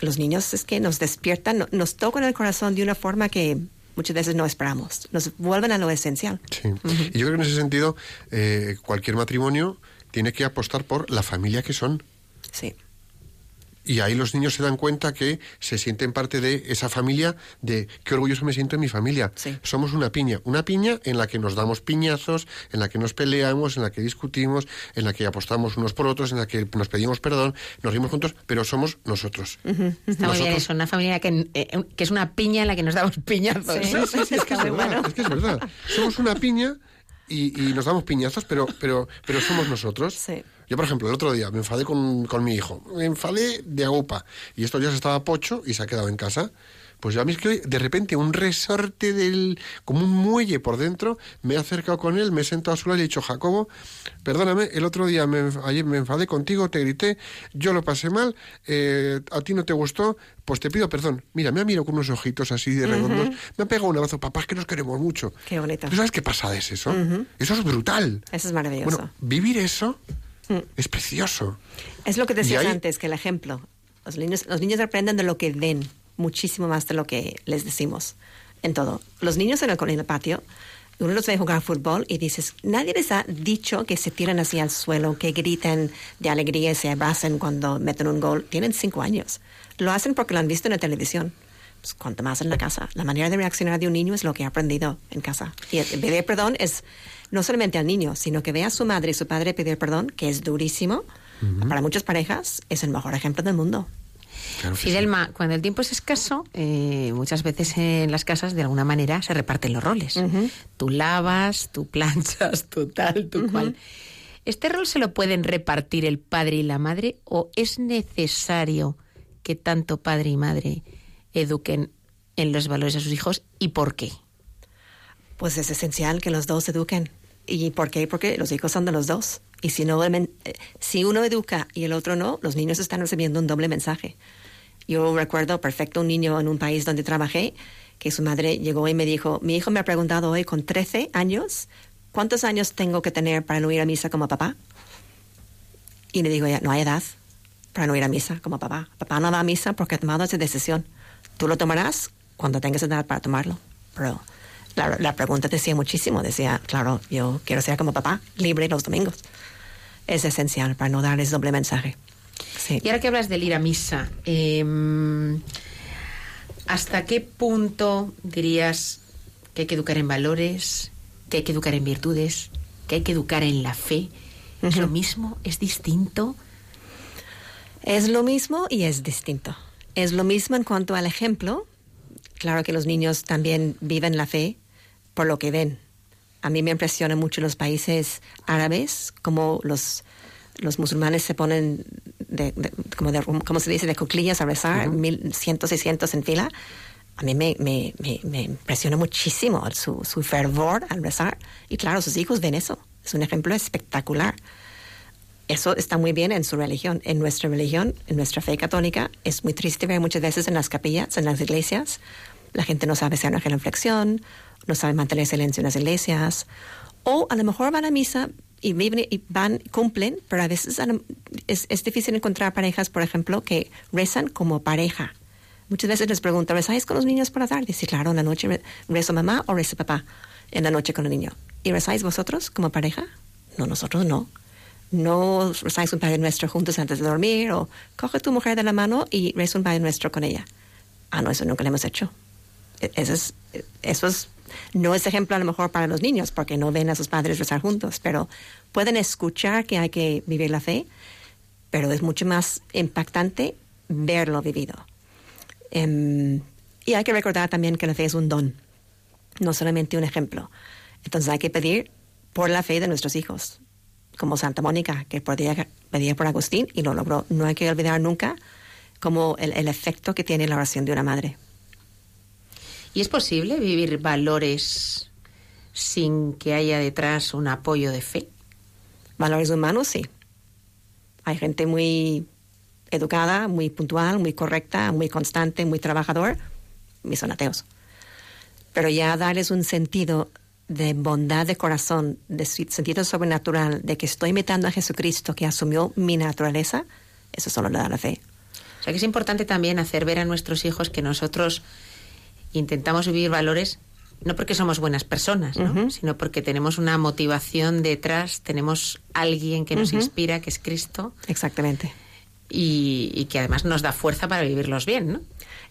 Los niños es que nos despiertan, no- nos tocan el corazón de una forma que muchas veces no esperamos, nos vuelven a lo esencial. Sí. Y yo creo que en ese sentido, eh, cualquier matrimonio tiene que apostar por la familia que son. Sí. Y ahí los niños se dan cuenta que se sienten parte de esa familia, de qué orgulloso me siento en mi familia. Sí. Somos una piña, una piña en la que nos damos piñazos, en la que nos peleamos, en la que discutimos, en la que apostamos unos por otros, en la que nos pedimos perdón, nos rimos juntos, pero somos nosotros. Está muy bien eso, una familia que, eh, que es una piña en la que nos damos piñazos. Sí. Sí, sí, sí, es que es verdad, bueno. es que es verdad. Somos una piña y, y nos damos piñazos, pero, pero, pero somos nosotros. Sí. Yo, por ejemplo, el otro día me enfadé con, con mi hijo. Me enfadé de agupa. Y estos días estaba pocho y se ha quedado en casa. Pues yo a mí es que de repente un resorte del. como un muelle por dentro, me he acercado con él, me he sentado a su lado y le he dicho, Jacobo, perdóname, el otro día, me, ayer me enfadé contigo, te grité, yo lo pasé mal, eh, a ti no te gustó, pues te pido perdón. Mira, me ha mirado con unos ojitos así de redondos, me ha pegado un abrazo, papá, es que nos queremos mucho. Qué bonito. ¿Tú sabes qué pasada es eso? Eso es brutal. Eso es maravilloso. Bueno, vivir eso es precioso. Es lo que decías antes, que el ejemplo. Los niños, los niños aprenden de lo que ven, muchísimo más de lo que les decimos en todo. Los niños en el, en el patio, uno los ve jugar fútbol y dices, nadie les ha dicho que se tiran hacia el suelo, que griten de alegría y se abracen cuando meten un gol. Tienen cinco años. Lo hacen porque lo han visto en la televisión. Pues, cuanto más en la casa. La manera de reaccionar de un niño es lo que ha aprendido en casa. Y el pedir perdón es no solamente al niño, sino que vea a su madre y su padre pedir perdón, que es durísimo. Para muchas parejas es el mejor ejemplo del mundo. Claro que sí. Fidelma, cuando el tiempo es escaso, eh, muchas veces en las casas de alguna manera se reparten los roles. Tú lavas, tú planchas, tú tal, tú cual. ¿Este rol se lo pueden repartir el padre y la madre o es necesario que tanto padre y madre eduquen en los valores a sus hijos y por qué? Pues es esencial que los dos eduquen. ¿Y por qué? Porque los hijos son de los dos. Y si, no, eh, si uno educa y el otro no, los niños están recibiendo un doble mensaje. Yo recuerdo perfecto un niño en un país donde trabajé que su madre llegó y me dijo, mi hijo me ha preguntado hoy con 13 años, ¿cuántos años tengo que tener para no ir a misa como papá? Y le digo, no hay edad para no ir a misa como papá. Papá no va a misa porque ha tomado esa decisión. Tú lo tomarás cuando tengas edad para tomarlo. Pero la, la pregunta decía muchísimo. Decía, claro, yo quiero ser como papá, libre los domingos. Es esencial para no darles doble mensaje. Sí. Y ahora que hablas del ir a misa, eh, ¿Hasta qué punto dirías que hay que educar en valores, que hay que educar en virtudes, que hay que educar en la fe? ¿Es lo mismo? ¿Es distinto? Es lo mismo y es distinto. Es lo mismo en cuanto al ejemplo. Claro que los niños también viven la fe por lo que ven. A mí me impresiona mucho los países árabes, como los, los musulmanes se ponen, de, de- como, de, como se dice, de cuclillas a rezar, mil, cientos y cientos en fila. A mí me, me, me, me impresiona muchísimo su, su fervor al rezar. Y claro, sus hijos ven eso. Es un ejemplo espectacular eso está muy bien en su religión. En nuestra religión, en nuestra fe católica, es muy triste ver muchas veces en las capillas, en las iglesias, la gente no sabe hacer una reflexión, no sabe mantener silencio en las iglesias, o a lo mejor van a misa y viven y van, cumplen, pero a veces a es, es difícil encontrar parejas, por ejemplo, que rezan como pareja. Muchas veces les pregunto, ¿rezáis con los niños por la tarde? Sí, claro, en la noche re- rezo mamá o rezo papá, en la noche con el niño. ¿Y rezáis vosotros como pareja? No, nosotros no no rezáis un Padre Nuestro juntos antes de dormir o coge tu mujer de la mano y reza un Padre Nuestro con ella. Ah, no, eso nunca lo hemos hecho. E- Eso es, eso es, no es ejemplo a lo mejor para los niños porque no ven a sus padres rezar juntos, pero pueden escuchar que hay que vivir la fe, pero es mucho más impactante verlo vivido. Em, y hay que recordar también que la fe es un don, no solamente un ejemplo. Entonces hay que pedir por la fe de nuestros hijos, como Santa Mónica, que podía, pedía por Agustín y lo logró. No hay que olvidar nunca como el efecto que tiene la oración de una madre. ¿Y es posible vivir valores sin que haya detrás un apoyo de fe? Valores humanos, sí. Hay gente muy educada, muy puntual, muy correcta, muy constante, muy trabajador, y son ateos. Pero ya darles un sentido de bondad de corazón, de sentido sobrenatural, de que estoy imitando a Jesucristo que asumió mi naturaleza, eso solo le da la fe. O sea que es importante también hacer ver a nuestros hijos que nosotros intentamos vivir valores no porque somos buenas personas, ¿no? sino porque tenemos una motivación detrás, tenemos alguien que nos inspira, que es Cristo, Exactamente. y, y que además nos da fuerza para vivirlos bien, ¿no?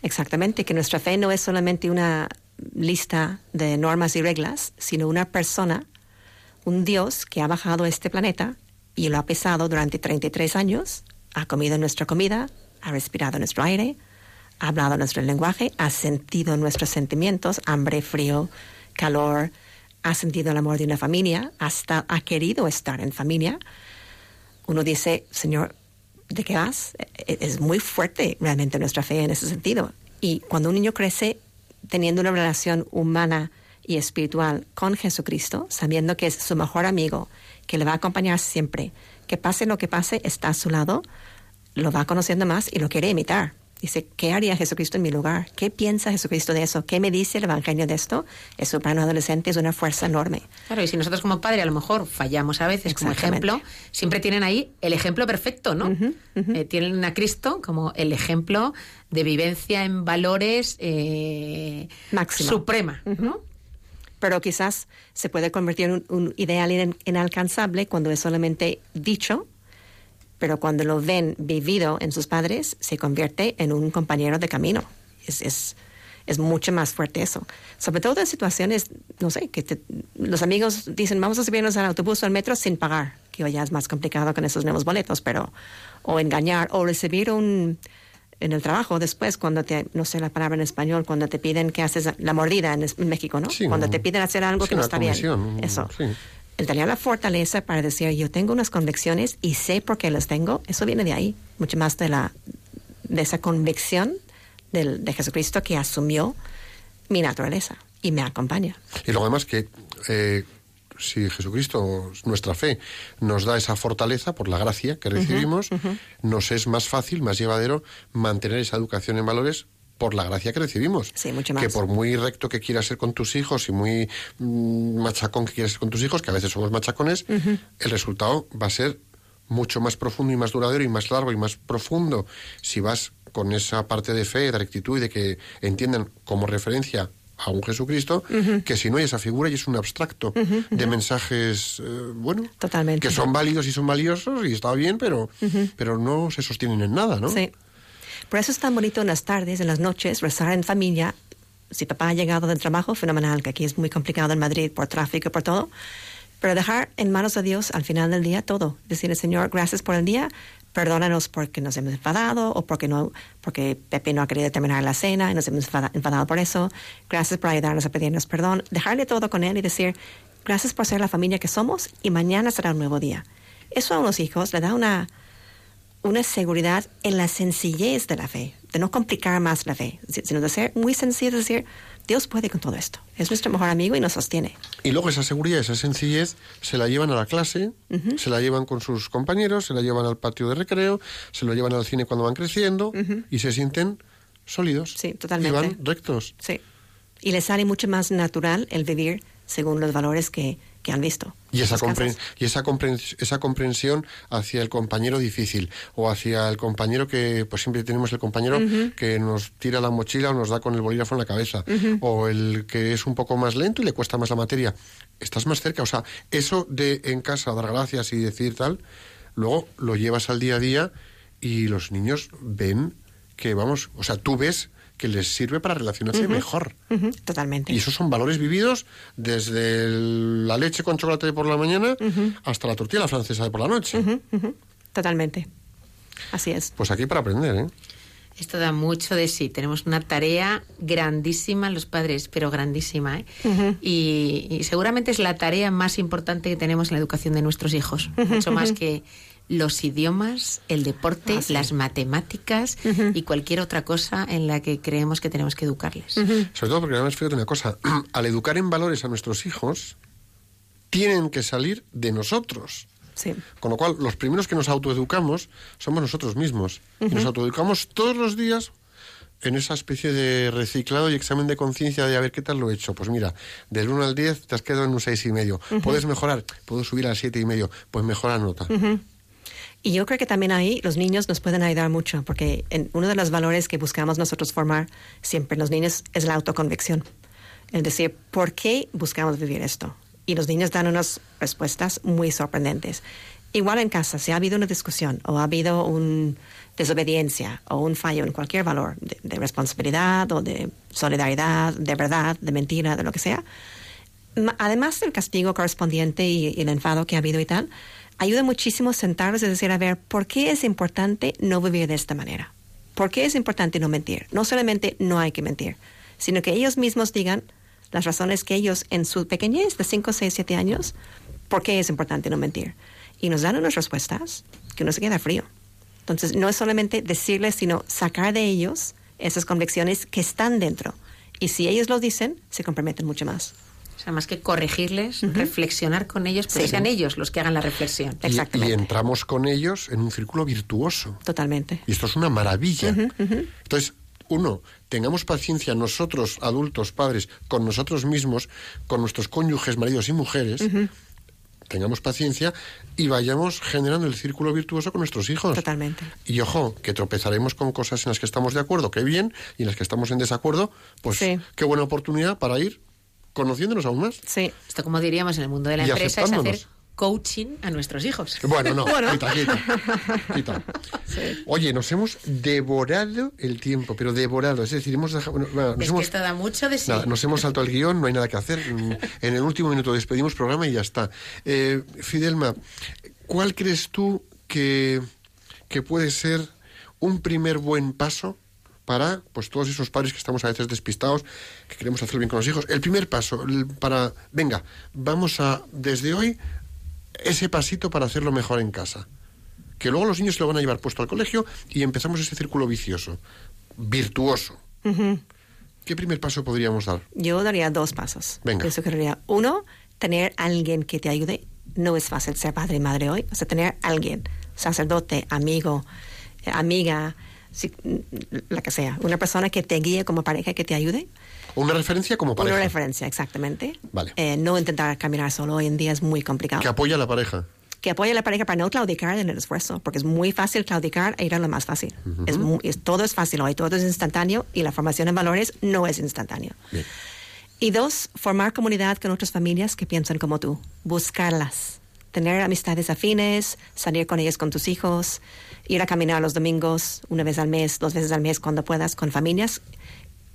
Exactamente, que nuestra fe no es solamente una lista de normas y reglas, sino una persona, un Dios que ha bajado a este planeta y lo ha pesado durante 33 años, ha comido nuestra comida, ha respirado nuestro aire, ha hablado nuestro lenguaje, ha sentido nuestros sentimientos, hambre, frío, calor, ha sentido el amor de una familia, hasta ha querido estar en familia. Uno dice, Señor, ¿de qué vas? E- Es muy fuerte realmente nuestra fe en ese sentido. Y cuando un niño crece teniendo una relación humana y espiritual con Jesucristo, sabiendo que es su mejor amigo, que le va a acompañar siempre, que pase lo que pase, está a su lado, lo va conociendo más y lo quiere imitar. Dice, ¿qué haría Jesucristo en mi lugar? ¿Qué piensa Jesucristo de eso? ¿Qué me dice el Evangelio de esto? Eso para un adolescente es una fuerza enorme. Claro, y si nosotros como padre a lo mejor fallamos a veces como ejemplo, siempre tienen ahí el ejemplo perfecto, ¿no? Eh, tienen a Cristo como el ejemplo de vivencia en valores eh, Máximo. suprema, ¿no? pero quizás se puede convertir en un, un ideal in- inalcanzable cuando es solamente dicho, pero cuando lo ven vivido en sus padres, se convierte en un compañero de camino. Es, es, es mucho más fuerte eso. Sobre todo en situaciones, no sé, que te- los amigos dicen, vamos a subirnos al autobús o al metro sin pagar, que hoy ya es más complicado con esos nuevos boletos, pero, o engañar, o recibir un, en el trabajo después, cuando te, no sé la palabra en español, cuando te piden que haces la mordida en, México, ¿no? Sí, cuando te piden hacer algo sí, que no está bien. Eso. sí. El tener la fortaleza para decir, yo tengo unas convicciones y sé por qué las tengo, eso viene de ahí, mucho más de, la, de esa convicción del, de Jesucristo que asumió mi naturaleza y me acompaña. Y luego además que eh, si Jesucristo, nuestra fe, nos da esa fortaleza por la gracia que recibimos, nos es más fácil, más llevadero mantener esa educación en valores por la gracia que recibimos. Sí, mucho más. Que por muy recto que quieras ser con tus hijos y muy mm, machacón que quieras ser con tus hijos, que a veces somos machacones, el resultado va a ser mucho más profundo y más duradero y más largo y más profundo si vas con esa parte de fe, de rectitud y de que entiendan como referencia a un Jesucristo, que si no hay esa figura y es un abstracto de mensajes, eh, bueno, Totalmente. que son válidos y son valiosos y está bien, pero, pero no se sostienen en nada, ¿no? Sí. Por eso es tan bonito en las tardes, en las noches, rezar en familia. Si papá ha llegado del trabajo, fenomenal, que aquí es muy complicado en Madrid por tráfico, por todo. Pero dejar en manos de Dios al final del día todo. Decirle, Señor, gracias por el día, perdónanos porque nos hemos enfadado o porque, no, porque Pepe no ha querido terminar la cena y nos hemos enfada- enfadado por eso. Gracias por ayudarnos a pedirnos perdón. Dejarle todo con Él y decir, gracias por ser la familia que somos y mañana será un nuevo día. Eso a unos hijos le da una, una seguridad en la sencillez de la fe, de no complicar más la fe, si- sino de ser muy sencillo, de decir, Dios puede con todo esto. Es nuestro mejor amigo y nos sostiene. Y luego esa seguridad, esa sencillez, se la llevan a la clase, se la llevan con sus compañeros, se la llevan al patio de recreo, se lo llevan al cine cuando van creciendo y se sienten sólidos. Sí, totalmente. Y van rectos. Sí. Y les sale mucho más natural el vivir según los valores que, que han visto. Y esa, compren- y esa, compren- esa comprensión hacia el compañero difícil o hacia el compañero que, pues siempre tenemos el compañero que nos tira la mochila o nos da con el bolígrafo en la cabeza o el que es un poco más lento y le cuesta más la materia. Estás más cerca, o sea, eso de en casa dar gracias y decir tal, luego lo llevas al día a día y los niños ven que, vamos, o sea, tú ves que les sirve para relacionarse mejor. Totalmente. Y esos son valores vividos desde el- la leche con chocolate por la mañana hasta la tortilla francesa de por la noche. Totalmente. Así es. Pues aquí para aprender, ¿eh? Esto da mucho de sí. Tenemos una tarea grandísima los padres, pero grandísima. ¿eh? y, y seguramente es la tarea más importante que tenemos en la educación de nuestros hijos. Mucho más que los idiomas, el deporte, Ah, sí. las matemáticas y cualquier otra cosa en la que creemos que tenemos que educarles. Sobre todo porque además, fíjate una cosa, al educar en valores a nuestros hijos, tienen que salir de nosotros. Sí. Con lo cual, los primeros que nos autoeducamos somos nosotros mismos. Y nos autoeducamos todos los días en esa especie de reciclado y examen de conciencia de a ver qué tal lo he hecho. Pues mira, del 1 al 10 te has quedado en un seis y medio. ¿Puedes mejorar? Puedo subir al siete y medio. Pues mejora nota. Y yo creo que también ahí los niños nos pueden ayudar mucho, porque uno de los valores que buscamos nosotros formar siempre en los niños es la autoconvicción. Es decir, ¿por qué buscamos vivir esto? Y los niños dan unas respuestas muy sorprendentes. Igual en casa, si ha habido una discusión o ha habido una desobediencia o un fallo en cualquier valor de, responsabilidad o de solidaridad, de verdad, de mentira, de lo que sea, además del castigo correspondiente y, y el enfado que ha habido y tal, ayuda muchísimo sentarlos y decir, a ver, ¿por qué es importante no vivir de esta manera? ¿Por qué es importante no mentir? No solamente no hay que mentir, sino que ellos mismos digan las razones que ellos en su pequeñez de 5, 6, 7 años, ¿por qué es importante no mentir? Y nos dan unas respuestas que uno se queda frío. Entonces, no es solamente decirles, sino sacar de ellos esas convicciones que están dentro. Y si ellos lo dicen, se comprometen mucho más. O sea, más que corregirles, reflexionar con ellos, Sí. que sean ellos los que hagan la reflexión. Y- Y, entramos con ellos en un círculo virtuoso. Totalmente. Y esto es una maravilla. Entonces, uno, tengamos paciencia nosotros, adultos, padres, con nosotros mismos, con nuestros cónyuges, maridos y mujeres. Tengamos paciencia y vayamos generando el círculo virtuoso con nuestros hijos. Totalmente. Y ojo, que tropezaremos con cosas en las que estamos de acuerdo, qué bien, y en las que estamos en desacuerdo, pues Sí. qué buena oportunidad para ir conociéndonos aún más. Sí. Esto, como diríamos en el mundo de la Y empresa, es hacer coaching a nuestros hijos. Bueno, no, Bueno. quita, quita, quita. Oye, nos hemos devorado el tiempo, pero devorado. Es decir, hemos dejado. bueno, nos Es hemos, que esto da mucho de sí. nada, nos hemos saltado el guion, no hay nada que hacer. Mm, En el último minuto despedimos programa y ya está. Eh, Fidelma, ¿cuál crees tú que, que puede ser un primer buen paso? Para pues todos esos padres que estamos a veces despistados, que queremos hacer bien con los hijos. El primer paso el- para, venga, vamos a, desde hoy, ese pasito para hacerlo mejor en casa. Que luego los niños se lo van a llevar puesto al colegio y empezamos ese círculo vicioso, virtuoso. ¿Qué primer paso podríamos dar? Yo daría dos pasos. Venga. Yo sugeriría, uno, tener alguien que te ayude. No es fácil ser padre y madre hoy. O sea, tener alguien, sacerdote, amigo, eh, amiga, si- la que sea. Una persona que te guíe como pareja, que te ayude. Una referencia como pareja. Una referencia, exactamente. Vale. Eh, no intentar caminar solo. Hoy en día es muy complicado. Que apoya a la pareja. que apoye a la pareja para no claudicar en el esfuerzo, porque es muy fácil claudicar e ir a lo más fácil. es muy- es- todo es fácil hoy, todo es instantáneo y la formación en valores no es instantáneo. Bien. Y dos, formar comunidad con otras familias que piensan como tú, buscarlas, tener amistades afines, salir con ellos con tus hijos, ir a caminar los domingos una vez al mes, dos veces al mes cuando puedas, con familias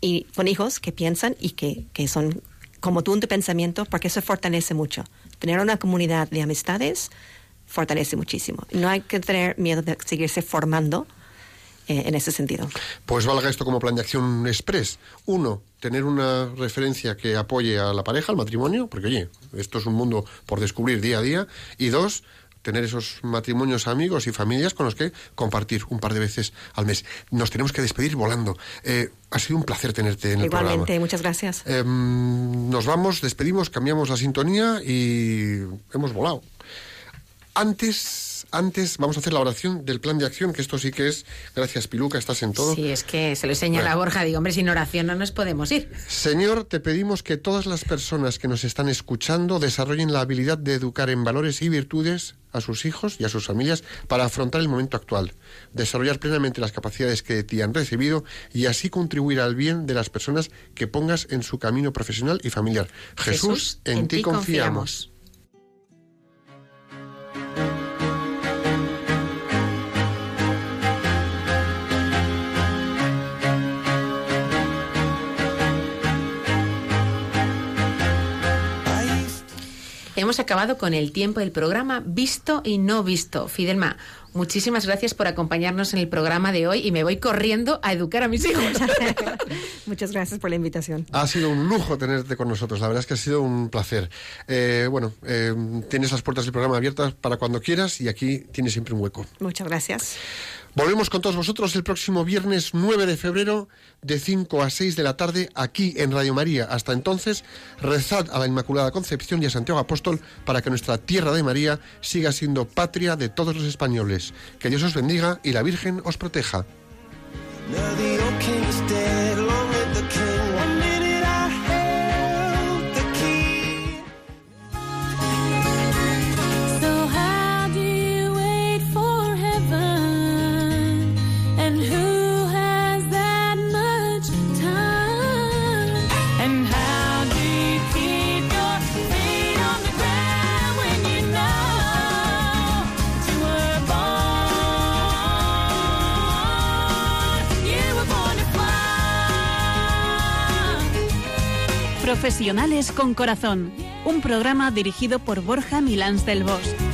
y con hijos que piensan y que, que son como tú en tu pensamiento, porque eso fortalece mucho. Tener una comunidad de amistades fortalece muchísimo. No hay que tener miedo de seguirse formando eh, en ese sentido. Pues valga esto como plan de acción express. Uno, tener una referencia que apoye a la pareja, al matrimonio, porque oye, esto es un mundo por descubrir día a día. Y dos, tener esos matrimonios amigos y familias con los que compartir un par de veces al mes. Nos tenemos que despedir volando. Eh, ha sido un placer tenerte en el programa. Igualmente, muchas gracias. Em, nos vamos, despedimos, cambiamos la sintonía y hemos volado. Antes, antes vamos a hacer la oración del plan de acción, que esto sí que es, gracias Piluca, estás en todo. Sí, es que se lo señala a Borja. Digo, hombre, sin oración no nos podemos ir. Señor, te pedimos que todas las personas que nos están escuchando desarrollen la habilidad de educar en valores y virtudes a sus hijos y a sus familias para afrontar el momento actual, desarrollar plenamente las capacidades que de ti han recibido y así contribuir al bien de las personas que pongas en su camino profesional y familiar. Jesús, en, ti confiamos. Hemos acabado con el tiempo del programa visto y no visto. Fidelma, muchísimas gracias por acompañarnos en el programa de hoy y me voy corriendo a educar a mis hijos. muchas gracias por la invitación. Ha sido un lujo tenerte con nosotros, la verdad es que ha sido un placer. Eh, bueno, eh, tienes las puertas del programa abiertas para cuando quieras y aquí tienes siempre un hueco. Muchas gracias. Volvemos con todos vosotros el próximo viernes 9 de febrero de 5 a 6 de la tarde aquí en Radio María. Hasta entonces, rezad a la Inmaculada Concepción y a Santiago Apóstol para que nuestra tierra de María siga siendo patria de todos los españoles. Que Dios os bendiga y la Virgen os proteja. Profesionales con Corazón, un programa dirigido por Borja Milans del Bosch.